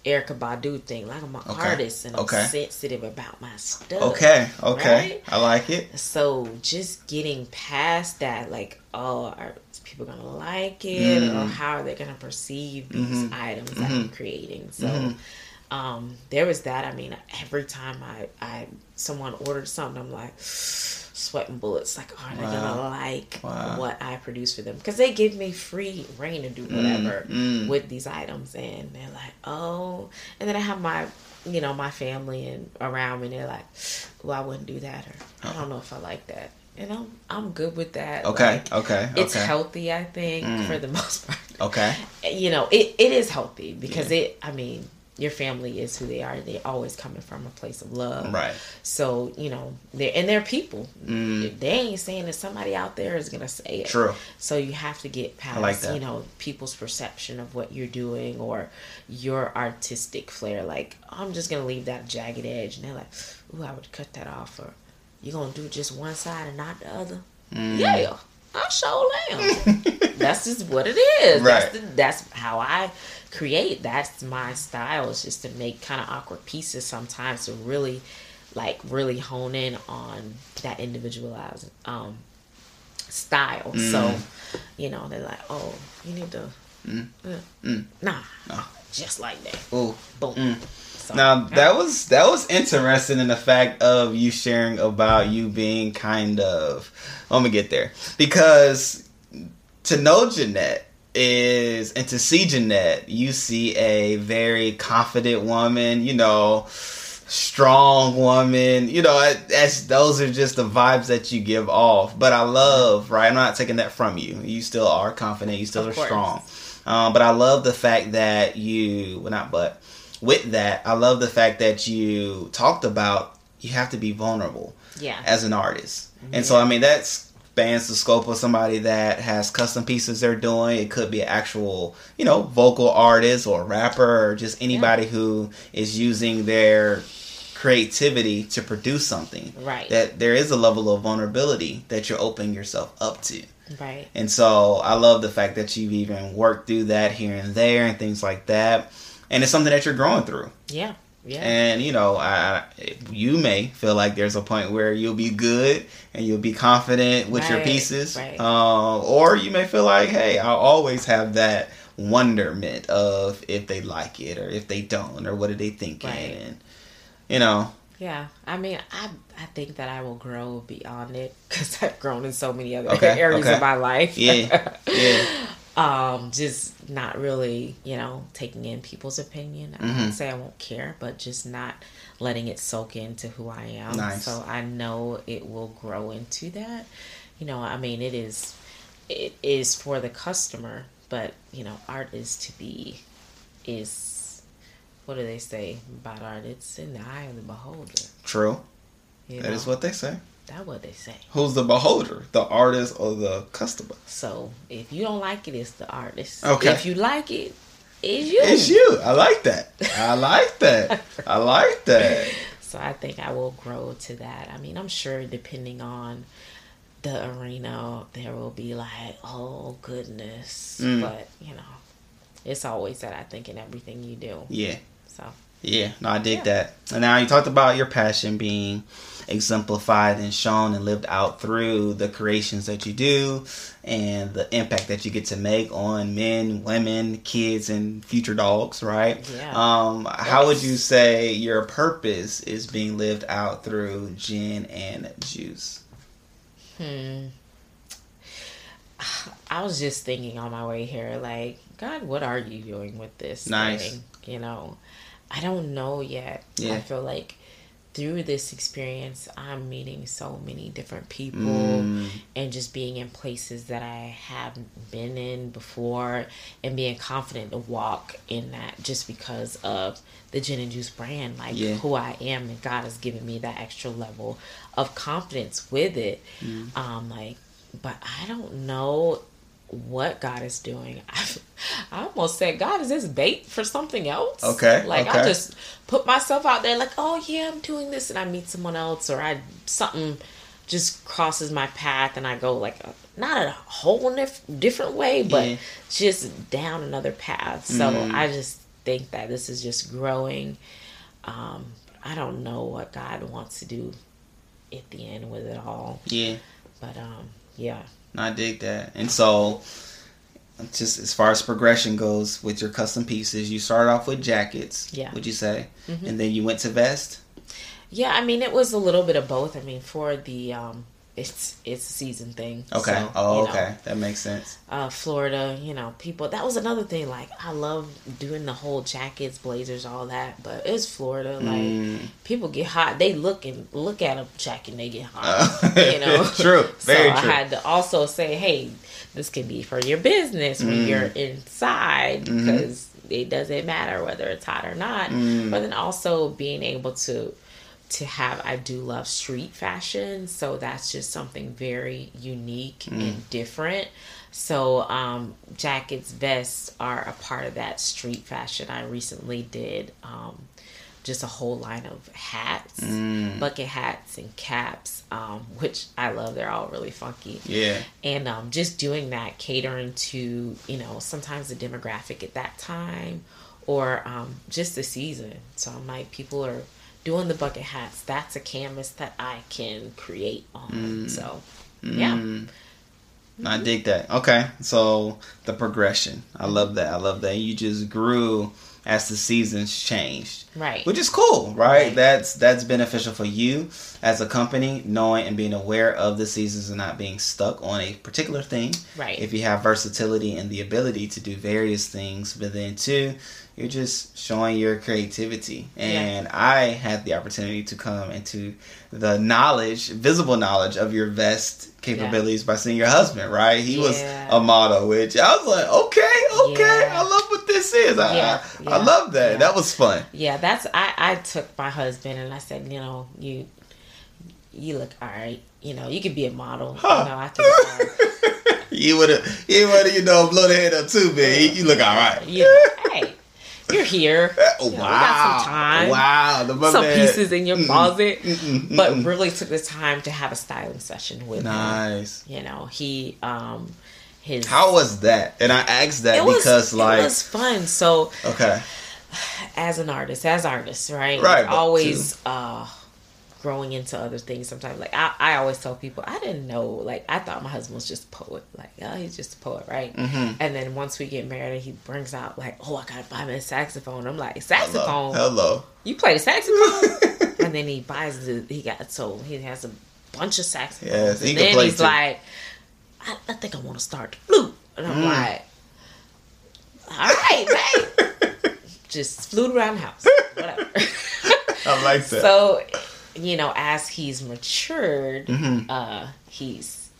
S2: Erykah Badu thing like I'm an
S1: Okay.
S2: artist and I'm
S1: Okay.
S2: sensitive about my stuff
S1: Okay, okay.
S2: Right?
S1: I like it.
S2: so just getting past that like oh are people gonna like it or
S1: Mm.
S2: how are they gonna perceive these
S1: Mhm.
S2: items that I'm creating so um, there was that. I mean, every time I, I someone ordered something, I'm like sweating bullets. Like, are they
S1: Wow.
S2: gonna like
S1: Wow.
S2: what I produce for them? Because they give me free reign to do whatever
S1: mm.
S2: with these items, and they're like, oh. And then I have my, you know, my family and around me. And they're like, well, I wouldn't do that, or I don't know if I like that. And I'm I'm good with that.
S1: Okay,
S2: Like,
S1: okay,
S2: It's
S1: okay.
S2: healthy, I think,
S1: Mm.
S2: for the most part
S1: Okay.
S2: you know it, it is healthy because it i mean your family is who they are they're always coming from a place of love
S1: Right.
S2: so you know they're and they're people
S1: Mm.
S2: they ain't saying that somebody out there is gonna say it
S1: True.
S2: so you have to get past
S1: like
S2: you know people's perception of what you're doing or your artistic flair like i'm just gonna leave that jagged edge and they're like ooh i would cut that off or you're gonna do just one side and not the other
S1: Mm.
S2: yeah i sure am that's just what it is.
S1: Right.
S2: That's, the, that's how I create. That's my style. Is just to make kind of awkward pieces sometimes to really, like, really hone in on that individualized um, style.
S1: Mm.
S2: So, you know, they're like, oh, you need to,
S1: Mm.
S2: uh,
S1: Mm.
S2: nah,
S1: Nah.
S2: just like that.
S1: Ooh.
S2: Boom. So,
S1: Now that was that was interesting in the fact of you sharing about you being kind of let me get there. Because to know Jynette is and to see Jynette you see a very confident woman you know strong woman you know that's those are just the vibes that you give off. But I love right I'm not taking that from you. You still are confident you still
S2: Of
S1: are
S2: course.
S1: strong. Um, but I love the fact that you well not but with that, I love the fact that you talked about you have to be vulnerable
S2: yeah.
S1: as an artist. And so, I mean, that spans the scope of somebody that has custom pieces they're doing. It could be an actual, you know, vocal artist or rapper or just anybody who is using their creativity to produce something.
S2: Right.
S1: That there is a level of vulnerability that you're opening yourself up to.
S2: right.
S1: And so I love the fact that you've even worked through that here and there and things like that. And it's something that you're growing through.
S2: Yeah. Yeah.
S1: And you know, I, you may feel like there's a point where you'll be good and you'll be confident with your pieces,
S2: right.
S1: uh, or you may feel like, hey, I'll always have that wonderment of if they like it or if they don't or what are they thinking,
S2: Right.
S1: and you know,
S2: Yeah, I mean, I I think that I will grow beyond it because I've grown in so many other
S1: Okay,
S2: areas
S1: okay.
S2: of my life.
S1: Yeah, yeah.
S2: um, just not really, you know, taking in people's opinion. I
S1: Mhm.
S2: won't say I won't care, but just not letting it soak into who I am.
S1: Nice.
S2: So I know it will grow into that. You know, I mean, it is it is for the customer, but you know, art is to be is what do they say about art? It's in the eye of the beholder.
S1: true.
S2: You
S1: That
S2: know?
S1: is what they say.
S2: That's what they say.
S1: Who's the beholder, the artist or the customer?
S2: So if you don't like it, it's the artist.
S1: Okay.
S2: If you like it, it's you.
S1: It's you. I like that. I like that. I like that.
S2: So I think I will grow to that. I mean, I'm sure depending on the arena, there will be like, oh goodness,
S1: Mm.
S2: but you know, it's always that I think in everything you do.
S1: Yeah.
S2: So
S1: Yeah, no, I dig
S2: Yeah.
S1: that. And now you talked about your passion being exemplified and shown and lived out through the creations that you do and the impact that you get to make on men, women, kids, and future dogs, right?
S2: Yeah.
S1: Um, how would you say your purpose is being lived out through Jyn and juice?
S2: Hmm. I was just thinking on my way here, like, God, what are you doing with this
S1: Nice.
S2: thing? You know, I don't know yet.
S1: Yeah.
S2: I feel like through this experience, I'm meeting so many different people mm. and just being in places that I haven't been in before and being confident to walk in that just because of the Jyn and juice brand, like yeah. who I am, and God has given me that extra level of confidence with it. Mm. Um, like, but I don't know what God is doing. I, I almost said, God, is this bait for something else?
S1: Okay.
S2: Like
S1: okay.
S2: I just put myself out there, like, oh yeah, I'm doing this, and I meet someone else, or I something just crosses my path, and I go like a, not a whole nif- different way, but yeah. just down another path. So mm. I just think that this is just growing. Um, I don't know what God wants to do at the end with it all.
S1: Yeah.
S2: But um, yeah.
S1: I dig that. And so, just as far as progression goes with your custom pieces, you started off with jackets.
S2: Yeah.
S1: Would you say? Mm-hmm. And then you went to vest.
S2: Yeah, I mean it was a little bit of both. I mean for the um, it's it's a season thing.
S1: Okay. So, oh, okay. Know, that makes sense.
S2: Uh, Florida, you know, people. That was another thing. Like, I love doing the whole jackets, blazers, all that. But it's Florida. Like, mm. people get hot. They look and look at a jacket and they get hot. Uh, you know.
S1: true. Very
S2: so
S1: true.
S2: I had to also say, hey, this can be for your business when mm. you're inside mm-hmm. because mm-hmm. it doesn't matter whether it's hot or not. Mm. But then also being able to to have I do love street fashion, so that's just something very unique mm. and different. So um, jackets, vests are a part of that street fashion. I recently did um, just a whole line of hats, mm. bucket hats, and caps, um, which I love. They're all really funky.
S1: Yeah.
S2: And um, just doing that, catering to you know sometimes the demographic at that time, or um, just the season. So I'm like, people are doing the bucket hats, that's a canvas that I can create on. Mm. So, yeah. Mm.
S1: I dig that. Okay, so the progression, I love that. I love that you just grew as the seasons changed,
S2: right?
S1: Which is cool, right? right? That's that's beneficial for you as a company, knowing and being aware of the seasons and not being stuck on a particular thing,
S2: right?
S1: If you have versatility and the ability to do various things, but then too, you're just showing your creativity. And yeah. I had the opportunity to come into the knowledge, visible knowledge of your vest capabilities yeah. by seeing your husband, right? He yeah. was a model, which I was like, okay, okay, I love what this is. I, I, love that. That was fun.
S2: Yeah, that's I, I took my husband and I said, you know, you you look all right. You know, you could be a model. Huh. You know, I
S1: can. you would have, you would have, you know, blow the head up too, man. You look all right.
S2: Yeah. Hey, you're here.
S1: Oh, wow. got some time. Wow.
S2: The some pieces in your closet. Mm-mm, mm-mm, but really took the time to have a styling session with
S1: nice.
S2: him. You know, he um his
S1: How was that? And I asked that was, because like
S2: it was fun. So
S1: Okay.
S2: As an artist, as artists, right?
S1: Right.
S2: Always too. uh growing into other things sometimes. Like I, I always tell people i didn't know like i thought my husband was just a poet. Like oh he's just a poet right?
S1: Mm-hmm.
S2: and then once we get married and he brings out like oh i gotta buy me a saxophone. I'm like saxophone?
S1: Hello, hello.
S2: you play the saxophone? And then he buys the he got so he has a bunch of saxophones. Yes, he and then he's too. like I, I, think i want to start the flute. And i'm mm. like all right babe. Just flute around the house. Whatever.
S1: I like that.
S2: So you know, as he's matured,
S1: mm-hmm.
S2: uh, he's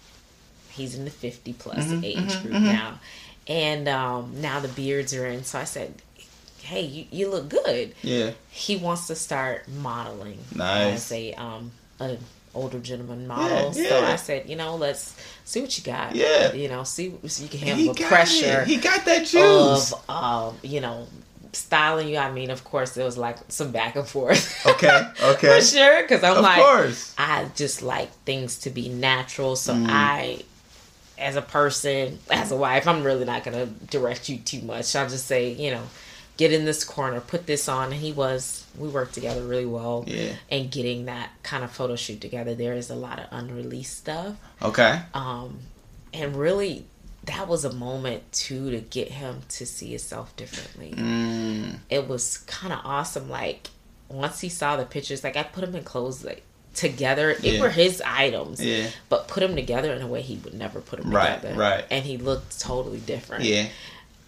S2: he's in the fifty plus mm-hmm, age mm-hmm, group mm-hmm. now, and um, now the beards are in. So I said, "Hey, you, you look good."
S1: Yeah.
S2: He wants to start modeling
S1: nice.
S2: as a um an older gentleman model. Yeah, yeah. So I said, you know, let's see what you got.
S1: Yeah.
S2: You know, see so you can handle the pressure.
S1: It. He got that juice.
S2: Of um, you know, styling you, I mean, of course, there was like some back and forth.
S1: Okay, okay,
S2: for sure. Because I'm
S1: of
S2: like,
S1: course.
S2: I just like things to be natural. So mm. I, as a person, as a wife, I'm really not gonna direct you too much. I'll just say, you know, get in this corner, put this on. And he was, we worked together really well.
S1: Yeah.
S2: And getting that kind of photo shoot together, there is a lot of unreleased stuff.
S1: Okay.
S2: Um, and really that was a moment too to get him to see himself differently.
S1: Mm.
S2: It was kind of awesome. Like once he saw the pictures, like I put him in clothes like together. It yeah. were his items,
S1: yeah.
S2: but put them together in a way he would never put them
S1: right,
S2: together.
S1: Right,
S2: And he looked totally different.
S1: Yeah.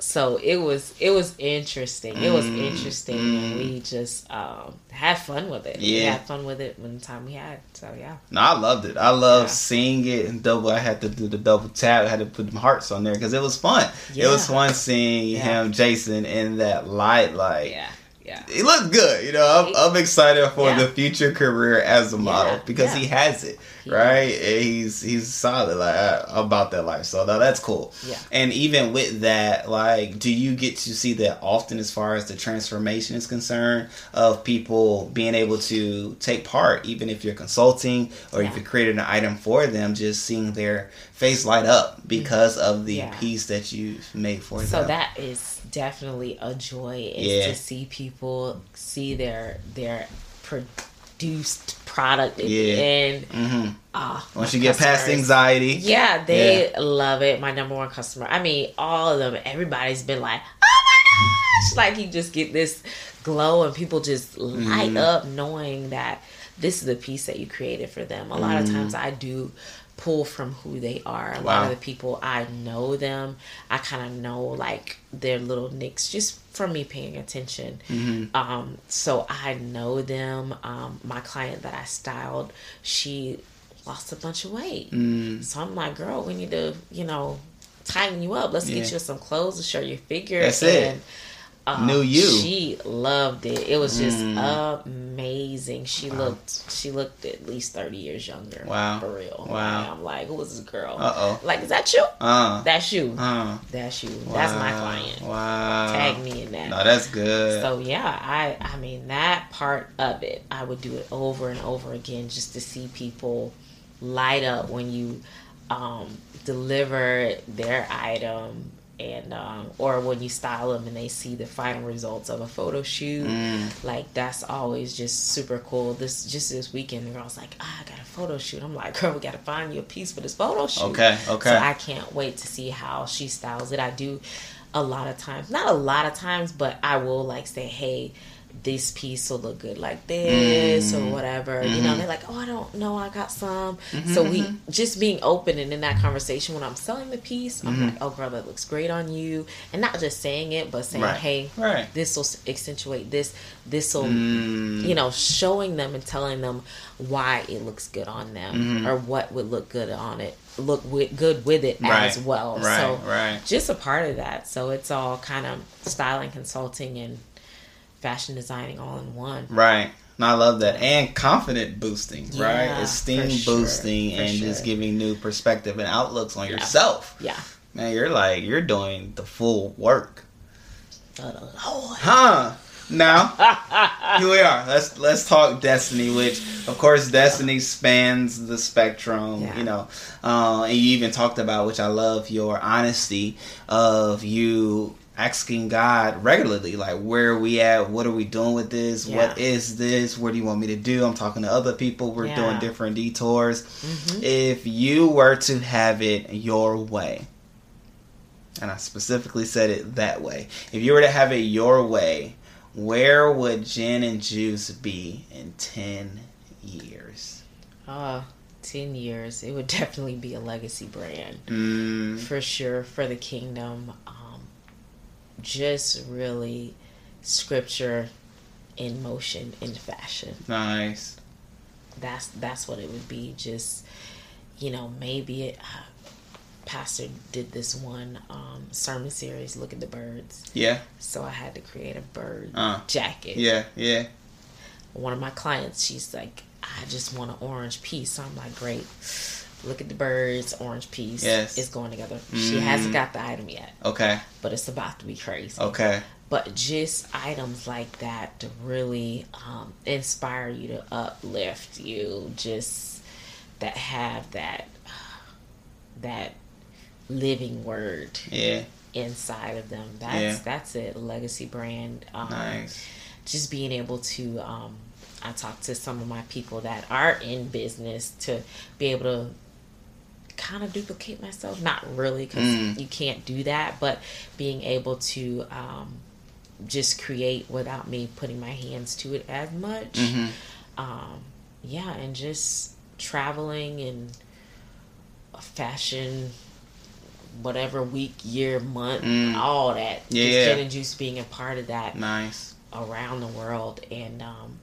S2: So it was it was interesting. It was interesting, mm, and we just um, had fun with it. Yeah, we had fun with it when the time we had. So yeah.
S1: No, I loved it. I love yeah. seeing it and double. I had to do the double tap. I had to put them hearts on there because it was fun. Yeah. It was fun seeing yeah. him, Jason, in that light. Like,
S2: yeah. Yeah.
S1: He looked good, you know. I'm, I'm excited for the future career as a model because he has it right? And he's he's solid like uh, about that life. So that's cool.
S2: Yeah.
S1: And even with that, like, do you get to see that often as far as the transformation is concerned of people being able to take part, even if you're consulting or yeah. if you're creating an item for them, just seeing their face light up because of the yeah. piece that you've made for
S2: so
S1: them.
S2: So that is definitely a joy is yeah. to see people see their their produced product at yeah. the end.
S1: Mm-hmm. Oh, Once you get past anxiety.
S2: Yeah, they yeah. love it. My number one customer. I mean, all of them, everybody's been like, oh my gosh. Like, you just get this glow and people just light mm-hmm. up knowing that this is the piece that you created for them. A lot mm-hmm. of times I do pull from who they are. A wow. lot of the people I know them. I kind of know like their little nicks just from me paying attention. Mm-hmm. Um, so I know them. Um, my client that I styled, she lost a bunch of weight. Mm. So I'm like, girl, we need to, you know, tighten you up. Let's yeah. get you some clothes to show your figure.
S1: That's and, it
S2: um,
S1: Knew you.
S2: She loved it. It was just mm. amazing. She wow. looked she looked at least thirty years younger.
S1: Wow.
S2: For real.
S1: Wow.
S2: I'm like, who is this girl?
S1: Uh oh.
S2: Like, is that you?
S1: Uh.
S2: That's you.
S1: Uh.
S2: That's you. Wow. That's my client.
S1: Wow.
S2: Tag me in that.
S1: No, that's good.
S2: So yeah, I I mean that part of it, I would do it over and over again just to see people light up when you um, deliver their item and um, or when you style them and they see the final results of a photo shoot mm. like that's always just super cool. This just this weekend the girl's like oh, i got a photo shoot. I'm like girl we gotta find you a piece for this photo shoot.
S1: Okay okay.
S2: So i can't wait to see how she styles it. I do a lot of times not a lot of times but i will like say hey this piece will look good like this mm-hmm. or whatever. Mm-hmm. You know, mm-hmm. they're like, oh, I don't know, I got some. Mm-hmm. So we mm-hmm. just being open and in that conversation when I'm selling the piece, I'm mm-hmm. like, oh, girl, that looks great on you, and not just saying it, but saying,
S1: right.
S2: hey,
S1: right.
S2: this will accentuate this. This will, mm. you know, showing them and telling them why it looks good on them or what would look good on it look with, good with it right. as well.
S1: Right,
S2: so
S1: right.
S2: just a part of that. So it's all kind of styling consulting and fashion designing all in one.
S1: Right. And I love that. And confident boosting, yeah, right? Esteem boosting and sure. just giving new perspective and outlooks on
S2: yeah.
S1: yourself.
S2: Yeah.
S1: Man, you're like, you're doing the full work.
S2: Lord.
S1: Huh. Now, here we are. Let's let's talk Destiny, which of course Destiny spans the spectrum. Yeah. You know, uh, and you even talked about, which I love, your honesty of you asking God regularly, like, where are we at? What are we doing with this? Yeah. What is this? What do you want me to do? I'm talking to other people. We're yeah. doing different detours. Mm-hmm. If you were to have it your way, and I specifically said it that way, if you were to have it your way, where would Jyn and Juice be in 10 years?
S2: Uh, 10 years, it would definitely be a legacy brand.
S1: Mm.
S2: For sure, for the kingdom. Just really scripture in motion in fashion.
S1: Nice.
S2: That's that's what it would be. Just you know, maybe it, uh, pastor did this one um, sermon series. Look at the birds.
S1: Yeah.
S2: So I had to create a bird
S1: uh,
S2: jacket.
S1: Yeah, yeah.
S2: One of my clients, she's like, I just want an orange piece. So I'm like, great look at the birds, orange piece.
S1: Yes.
S2: It's going together. Mm. She hasn't got the item yet.
S1: Okay.
S2: But it's about to be crazy.
S1: Okay.
S2: But just items like that to really um, inspire you to uplift you, just that have that that living word.
S1: Yeah.
S2: Inside of them. That's yeah. that's it. Legacy brand.
S1: Um, nice.
S2: Just being able to um, I talk to some of my people that are in business to be able to kind of duplicate myself. Not really, because mm. you can't do that, but being able to um, just create without me putting my hands to it as much.
S1: Mm-hmm.
S2: Um, yeah, and just traveling and fashion whatever week, year, month, mm. all that.
S1: Yeah, yeah.
S2: Jyn and juice being a part of that.
S1: Nice.
S2: Around the world and um,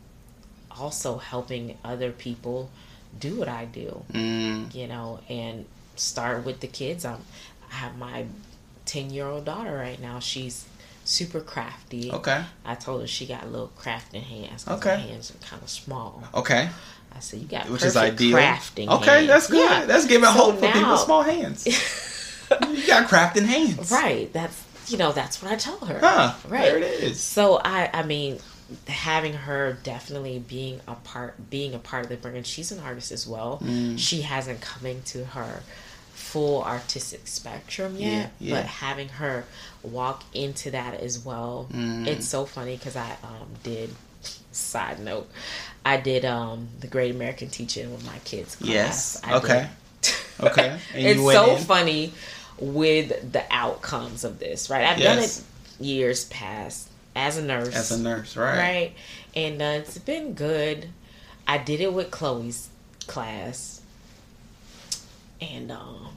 S2: also helping other people do what I do.
S1: Mm.
S2: You know, and start with the kids. I'm, I have my ten year old daughter right now. She's super crafty.
S1: Okay.
S2: I told her she got little crafting hands.
S1: Okay.
S2: Her hands are kind of small.
S1: Okay.
S2: I said you got
S1: which
S2: is
S1: ideal.
S2: crafting.
S1: Okay,
S2: hands.
S1: that's good.
S2: Yeah.
S1: That's giving
S2: so
S1: hope
S2: now,
S1: for people with small hands. you got crafting hands.
S2: Right. That's you know that's what I tell her.
S1: Huh.
S2: Right.
S1: There it is.
S2: So I I mean having her definitely being a part being a part of the brand she's an artist as well
S1: mm.
S2: she hasn't coming to her full artistic spectrum yet
S1: yeah, yeah.
S2: but having her walk into that as well
S1: mm.
S2: it's so funny because i um, did side note i did um, the great american teaching with my kids class.
S1: yes
S2: I
S1: okay okay
S2: it's so in. funny with the outcomes of this right i've
S1: yes.
S2: done it years past as a nurse.
S1: As a nurse, right?
S2: Right, and uh, it's been good. I did it with Chloe's class, and um,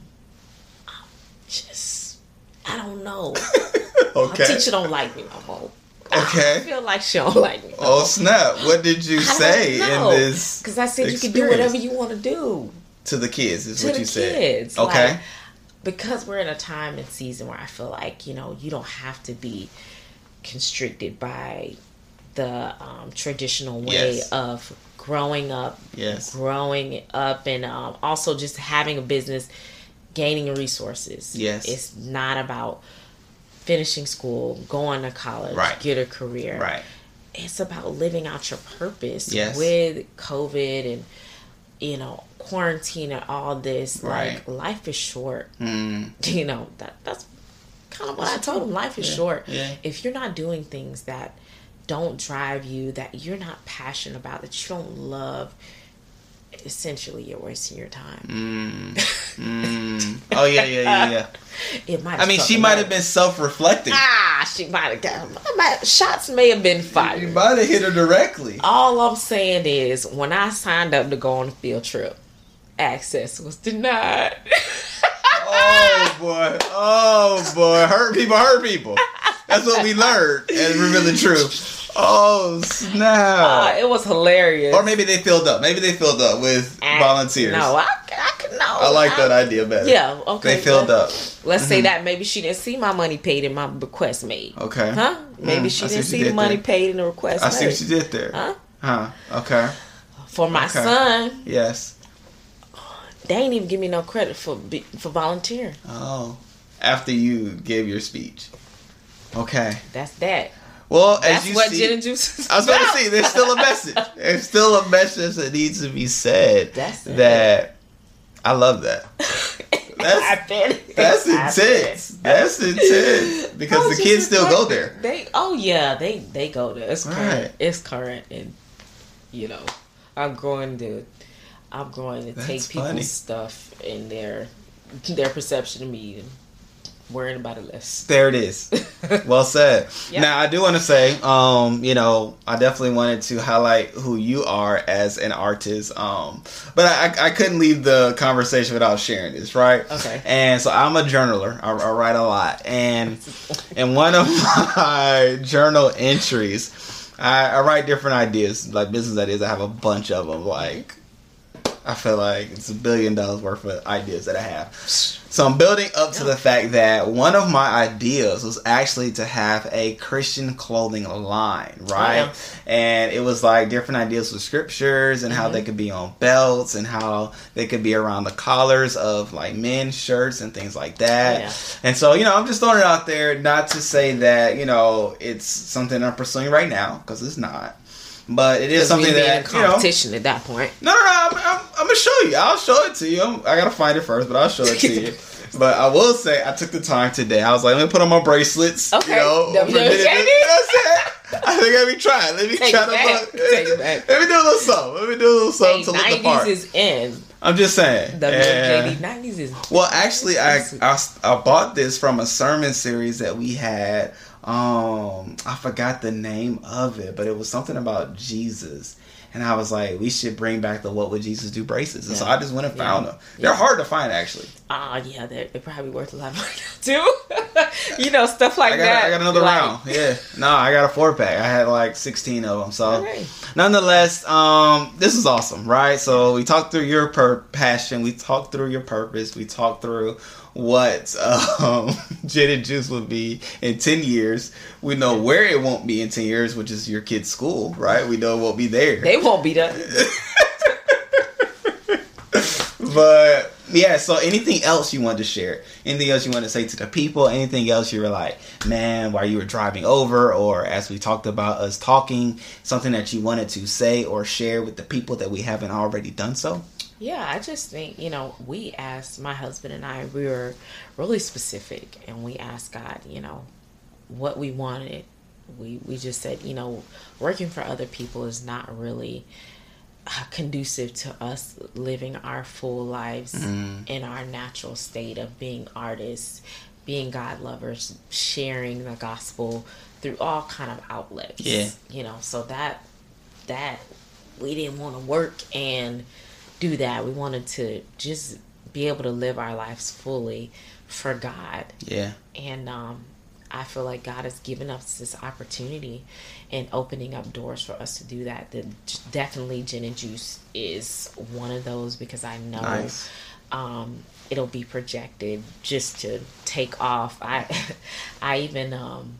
S2: I'm just I don't know.
S1: okay.
S2: My teacher don't like me no more.
S1: Okay.
S2: I feel like she don't like me. No
S1: oh snap! What did you say in this?
S2: Because I said experience? you can do whatever you want to do
S1: to the kids. Is
S2: to
S1: what
S2: the
S1: you
S2: kids.
S1: said. Okay.
S2: Like, because we're in a time and season where I feel like you know you don't have to be constricted by the um, traditional way
S1: yes.
S2: of growing up,
S1: yes,
S2: growing up, and um, also just having a business, gaining resources.
S1: Yes,
S2: it's not about finishing school, going to college,
S1: right.
S2: get a career.
S1: Right.
S2: It's about living out your purpose.
S1: Yes.
S2: With COVID and you know quarantine and all this,
S1: right.
S2: like life is short.
S1: Mm.
S2: You know that that's kind of what I told him. Life is
S1: yeah.
S2: short.
S1: Yeah.
S2: If you're not doing things that don't drive you, that you're not passionate about, that you don't love, essentially you're wasting your time.
S1: Mm. Mm. oh yeah, yeah, yeah, yeah.
S2: it might.
S1: I mean, she might have been self-reflecting.
S2: Ah, she might have got. Shots may have been fired.
S1: You might have hit her directly.
S2: All I'm saying is, when I signed up to go on a field trip, access was denied.
S1: oh boy, oh boy, hurt people, hurt people. That's what we learned, and reveal the truth. Oh snap!
S2: Uh, it was hilarious.
S1: Or maybe they filled up. Maybe they filled up with
S2: I,
S1: volunteers.
S2: No, I, I could no.
S1: I like I, that idea better.
S2: Yeah, okay.
S1: They filled up.
S2: Let's mm-hmm. say that maybe she didn't see my money paid and my request made.
S1: Okay.
S2: Huh? Maybe mm, she didn't see the money
S1: there.
S2: paid and the request
S1: I
S2: made.
S1: see what you did there.
S2: Huh?
S1: Huh. Okay.
S2: For my
S1: okay.
S2: son.
S1: Yes.
S2: They ain't even give me no credit for for volunteering.
S1: Oh, after you gave your speech. Okay.
S2: That's that.
S1: Well,
S2: That's
S1: as you
S2: what
S1: see,
S2: Jyn and juice
S1: I was about to say, there's still a message. There's still a message that needs to be said.
S2: That's it.
S1: that. I love that. That's, that's intense. That's intense because the kids still go there.
S2: They oh yeah, they they go there. It's current.
S1: Right.
S2: It's current, and you know, I'm going to I'm going to
S1: That's
S2: take people's
S1: funny.
S2: stuff and their their perception of me and worrying about it less.
S1: There it is. well said.
S2: Yep.
S1: Now I do want to say, um, you know, I definitely wanted to highlight who you are as an artist. Um, but I, I couldn't leave the conversation without sharing this, right?
S2: Okay.
S1: And so I'm a journaler. I, I write a lot, and in one of my journal entries, I, I write different ideas, like business ideas. I have a bunch of them, like. I feel like it's a billion dollars worth of ideas that I have. So I'm building up to the fact that one of my ideas was actually to have a Christian clothing line, right?
S2: Oh, yeah.
S1: And it was like different ideas with scriptures and how
S2: Mm-hmm.
S1: they could be on belts and how they could be around the collars of like men's shirts and things like that.
S2: Oh, yeah.
S1: And so, you know, I'm just throwing it out there not to say that, you know, it's something I'm pursuing right now because it's not. But it is something that
S2: in
S1: you know,
S2: competition at that point.
S1: no, no, no. I'm, I'm, I'm gonna show you. I'll show it to you. I'm, I gotta find it first, but I'll show it to you. But I will say, I took the time today. I was like, let me put on my bracelets.
S2: Okay.
S1: You know,
S2: WWJD.
S1: You know what I'm saying? I think let me try. Let me
S2: Take
S1: try to.
S2: Take it back.
S1: Let me do a little something. Let me do a little something
S2: Hey,
S1: to look the
S2: 90s
S1: part.
S2: is in.
S1: I'm just saying.
S2: The
S1: And-
S2: JD 90s is.
S1: well, actually, I, I I bought this from a sermon series that we had. Um, I forgot the name of it, but it was something about Jesus. And I was like, we should bring back the "What Would Jesus Do" bracelets. And so I just went and
S2: Yeah.
S1: found them. They're
S2: Yeah.
S1: hard to find, actually.
S2: Ah, uh, yeah, they're, they're probably worth a lot more too. you know, stuff like
S1: I got,
S2: that.
S1: I got another like, round. Yeah, no, I got a four pack. I had like sixteen of them. So, right. nonetheless, um, this is awesome, right? So we talked through your per- passion, we talked through your purpose, we talked through what um, and Juice will be in 10 years. We know where it won't be in 10 years, which is your kid's school, right? We know it won't be there.
S2: They won't be done.
S1: but yeah, so anything else you wanted to share? Anything else you want to say to the people? Anything else you were like, man, while you were driving over, or as we talked about us talking, something that you wanted to say or share with the people that we haven't already done so?
S2: Yeah, I just think, you know, we asked, my husband and I, we were really specific and we asked God, you know, what we wanted. We, we just said, you know, working for other people is not really uh, conducive to us living our full lives mm. in our natural state of being artists, being God lovers, sharing the gospel through all kind of outlets.
S1: Yeah.
S2: You know, so that, that we didn't want to work and do that. We wanted to just be able to live our lives fully for God.
S1: Yeah.
S2: And um, I feel like God has given us this opportunity and opening up doors for us to do that. That definitely Jyn and juice is one of those because I know nice. um, it'll be projected just to take off. I I even um,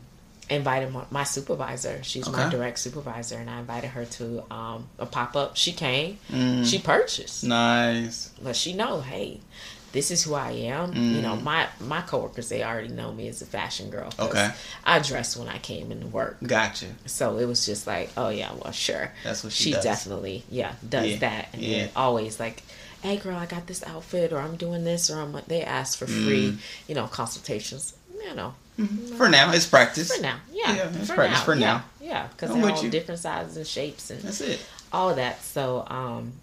S2: invited my, my supervisor. She's okay. my direct supervisor, and I invited her to um, a pop up. She came. Mm. She purchased.
S1: Nice.
S2: But she know, hey, this is who I am. Mm. You know, mm. my my coworkers they already know me as a fashion girl.
S1: Okay.
S2: I dressed when I came into work.
S1: Gotcha.
S2: So it was just like, oh yeah, well sure.
S1: That's what she,
S2: she
S1: does.
S2: definitely yeah does yeah. that and yeah. always like. Hey girl, I got this outfit, or I'm doing this, or I'm. They ask for free, mm. you know, consultations. You know,
S1: Mm-hmm. For now, it's practice.
S2: For now, yeah.
S1: Yeah, it's for practice now. for now.
S2: Yeah, because yeah, they're all you. different sizes and shapes and
S1: that's it.
S2: All of that. So, um,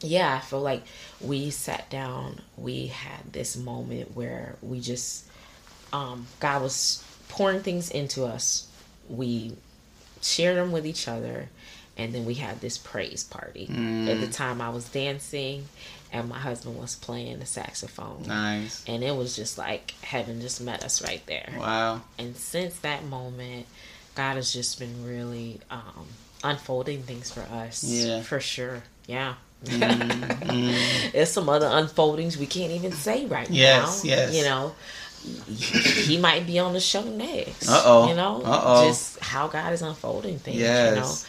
S2: yeah, I feel like we sat down. We had this moment where we just, um, God was pouring things into us. We shared them with each other, and then we had this praise party. Mm. At the time, I was dancing, and my husband was playing the saxophone.
S1: Nice.
S2: And it was just like heaven just met us right there.
S1: Wow.
S2: And since that moment, God has just been really um, unfolding things for us.
S1: Yeah.
S2: For sure. Yeah. mm There's some other unfoldings we can't even say right
S1: yes,
S2: now.
S1: Yes.
S2: You know, he might be on the show next.
S1: Uh oh.
S2: You know,
S1: Uh-oh.
S2: just how God is unfolding things.
S1: Yes.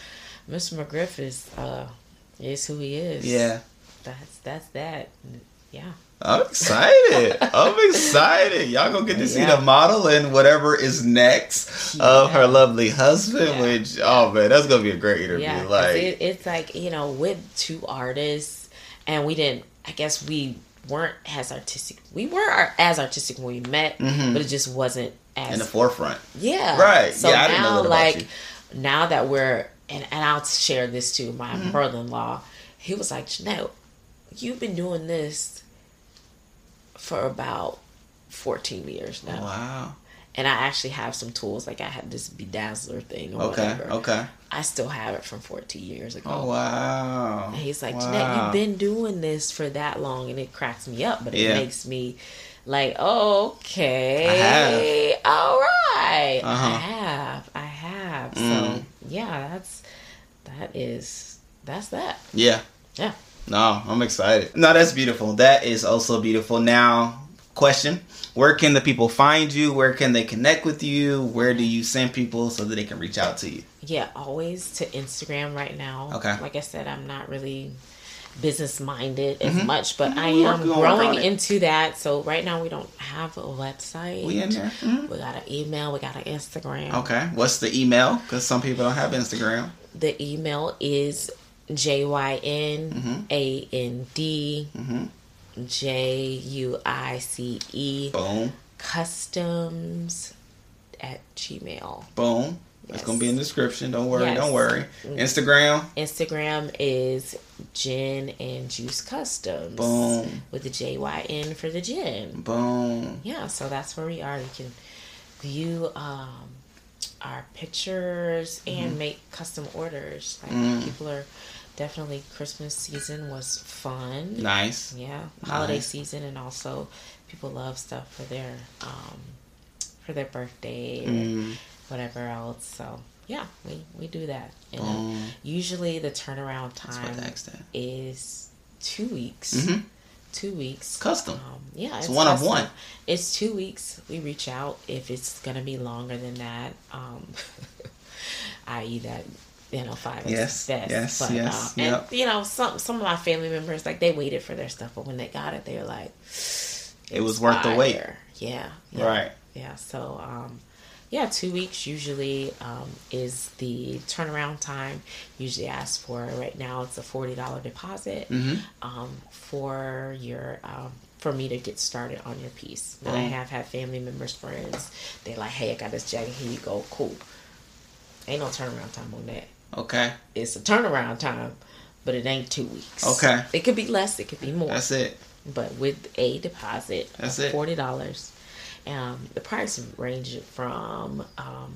S2: You know, Mr. McGriff is uh, is who he is.
S1: Yeah
S2: that's that's that. Yeah.
S1: I'm excited. I'm excited. Y'all gonna get to see yeah. the model and whatever is next yeah. of her lovely husband. Yeah. Which oh man, that's gonna be a great interview. Yeah, like
S2: it, it's like you know with two artists, and we didn't. I guess we weren't as artistic. We were as artistic when we met, mm-hmm. but it just wasn't as
S1: in the forefront.
S2: Yeah.
S1: Right.
S2: So
S1: yeah,
S2: now, like now that we're and and I'll share this to My mm-hmm. brother-in-law, he was like, Janelle you've been doing this for about 14 years now.
S1: Wow.
S2: And I actually have some tools, like I had this bedazzler thing or
S1: okay,
S2: whatever.
S1: Okay.
S2: I still have it from 14 years ago.
S1: Oh, wow.
S2: And he's like, wow. Jynette, you've been doing this for that long. And it cracks me up, but it yeah. makes me like, oh, okay. All right. Uh-huh. I have. I have. Mm. So, yeah, that's, that is, that's that.
S1: Yeah.
S2: Yeah.
S1: No, I'm excited. No, that's beautiful. That is also beautiful. Now, question Where can the people find you? Where can they connect with you? Where do you send people so that they can reach out to you?
S2: Yeah, always to Instagram right now.
S1: Okay.
S2: Like I said, I'm not really business minded as mm-hmm. much, but I am growing into that. So right now we don't have a website.
S1: We in there. Mm-hmm.
S2: We got an email. We got an Instagram.
S1: Okay. What's the email? Because some people don't have Instagram.
S2: The email is J Y N A N D J U I C E.
S1: Boom.
S2: Customs at Gmail.
S1: Boom. Yes. It's gonna be in the description. Don't worry. Yes. Don't worry. Instagram.
S2: Instagram is Jyn and Juice Customs.
S1: Boom.
S2: With the J Y N for the gin.
S1: Boom.
S2: Yeah. So that's where we are. You can view um, our pictures and mm-hmm. make custom orders. Like mm. people are definitely Christmas season was fun.
S1: Nice.
S2: Yeah, holiday nice. season, and also people love stuff for their um, for their birthday mm. or whatever else. So yeah, we we do that. And um, usually the turnaround time is two weeks. Mm-hmm. Two weeks.
S1: Custom. Um,
S2: yeah,
S1: it's, it's one custom. of one.
S2: It's two weeks. We reach out if it's gonna be longer than that. Um, i.e., that you know five
S1: yes, best. Yes, but, yes,
S2: uh, yep. and you know some some of my family members like they waited for their stuff, but when they got it, they were like,
S1: it was worth the wait.
S2: Yeah, yeah,
S1: right.
S2: Yeah, so um, yeah, two weeks usually um, is the turnaround time. Usually ask for right now it's a forty dollar deposit mm-hmm. um, for your um, for me to get started on your piece. Now, I have had family members, friends. They like, hey, I got this jacket. Here you go. Cool. Ain't no turnaround time on that.
S1: Okay.
S2: It's a turnaround time, but it ain't two weeks.
S1: Okay.
S2: It could be less. It could be more.
S1: That's it.
S2: But with a deposit,
S1: that's it.
S2: Forty dollars. Um, the price range from um,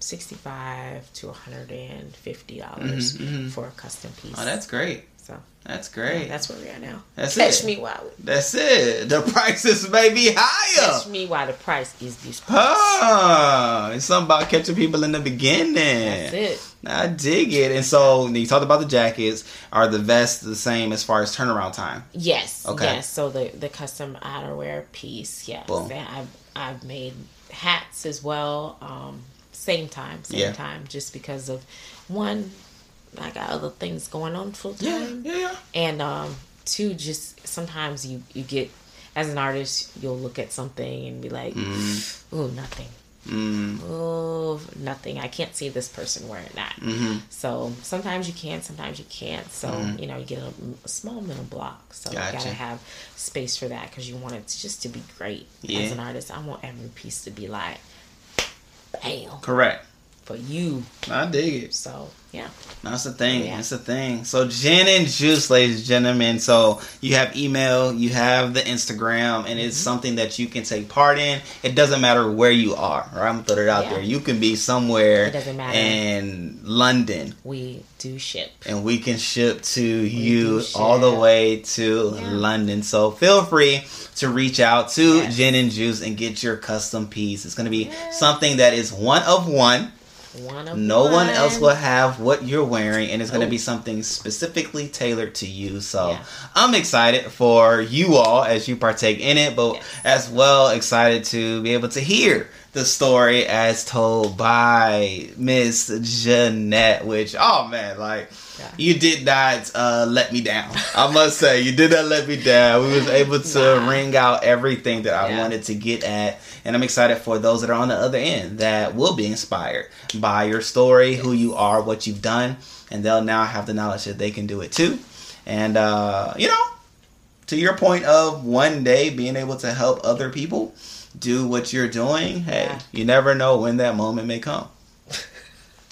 S2: sixty-five to one hundred and fifty dollars mm-hmm, mm-hmm. for a custom piece.
S1: Oh, that's great.
S2: So
S1: that's great.
S2: Yeah, that's where we are now.
S1: That's
S2: Catch
S1: it.
S2: me while
S1: That's it. The prices may be higher.
S2: Catch me while the price is this.
S1: Ah, it's something about catching people in the beginning.
S2: That's it.
S1: I dig it. And so you talked about the jackets. Are the vests the same as far as turnaround time?
S2: Yes. Okay. Yes. So the the custom outerwear piece. Yes. Boom. I've I've made hats as well. Um, same time. Same yeah. time. Just because of one I got other things going on full
S1: time. Yeah, yeah.
S2: And um, two, just sometimes you you get as an artist, you'll look at something and be like, mm. "Ooh, nothing." Mm. Oh, nothing. I can't see this person wearing that. Mm-hmm. So sometimes you can, sometimes you can't. So mm-hmm. you know, you get a, a, small mental block. So gotcha. you gotta have space for that because you want it to, just to be great yeah. as an artist. I want every piece to be like, bam.
S1: Correct
S2: for you.
S1: I dig it.
S2: So yeah.
S1: That's the thing. Yeah. That's the thing. So Jyn and juice, ladies and gentlemen. So you have email, you have the Instagram, and it's mm-hmm. something that you can take part in. It doesn't matter where you are. Right? I'm gonna throw it out yeah. there. You can be somewhere in London.
S2: We do ship.
S1: And we can ship to we you all the way to yeah. London. So feel free to reach out to yes. Jyn and Juice and get your custom piece. It's gonna be something that is one of one
S2: one
S1: no one. one. else will have what you're wearing, and it's going to be oh. something specifically tailored to you. So yeah. I'm excited for you all as you partake in it, but yes. as well excited to be able to hear the story as told by Miss Jynette. Which oh man, like. Yeah. You did not uh, let me down. I must say, you did not let me down. We was able to ring out everything that I yeah. wanted to get at and I'm excited for those that are on the other end that will be inspired by your story, who you are, what you've done, and they'll now have the knowledge that they can do it too. And, uh, you know, to your point of one day being able to help other people do what you're doing, hey, yeah. you never know when that moment may come.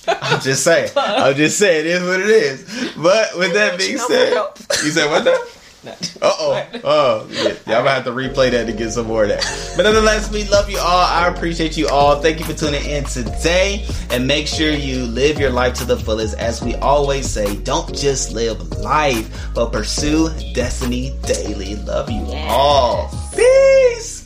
S1: I'm just saying. I'm just saying it is what it is. But with that being said, you said what? That? Uh oh. Oh, yeah. Y'all gonna have to replay that to get some more of that. But nonetheless, we love you all. I appreciate you all. Thank you for tuning in today. And make sure you live your life to the fullest. As we always say, don't just live life, but pursue destiny daily. Love you yes. all. Peace.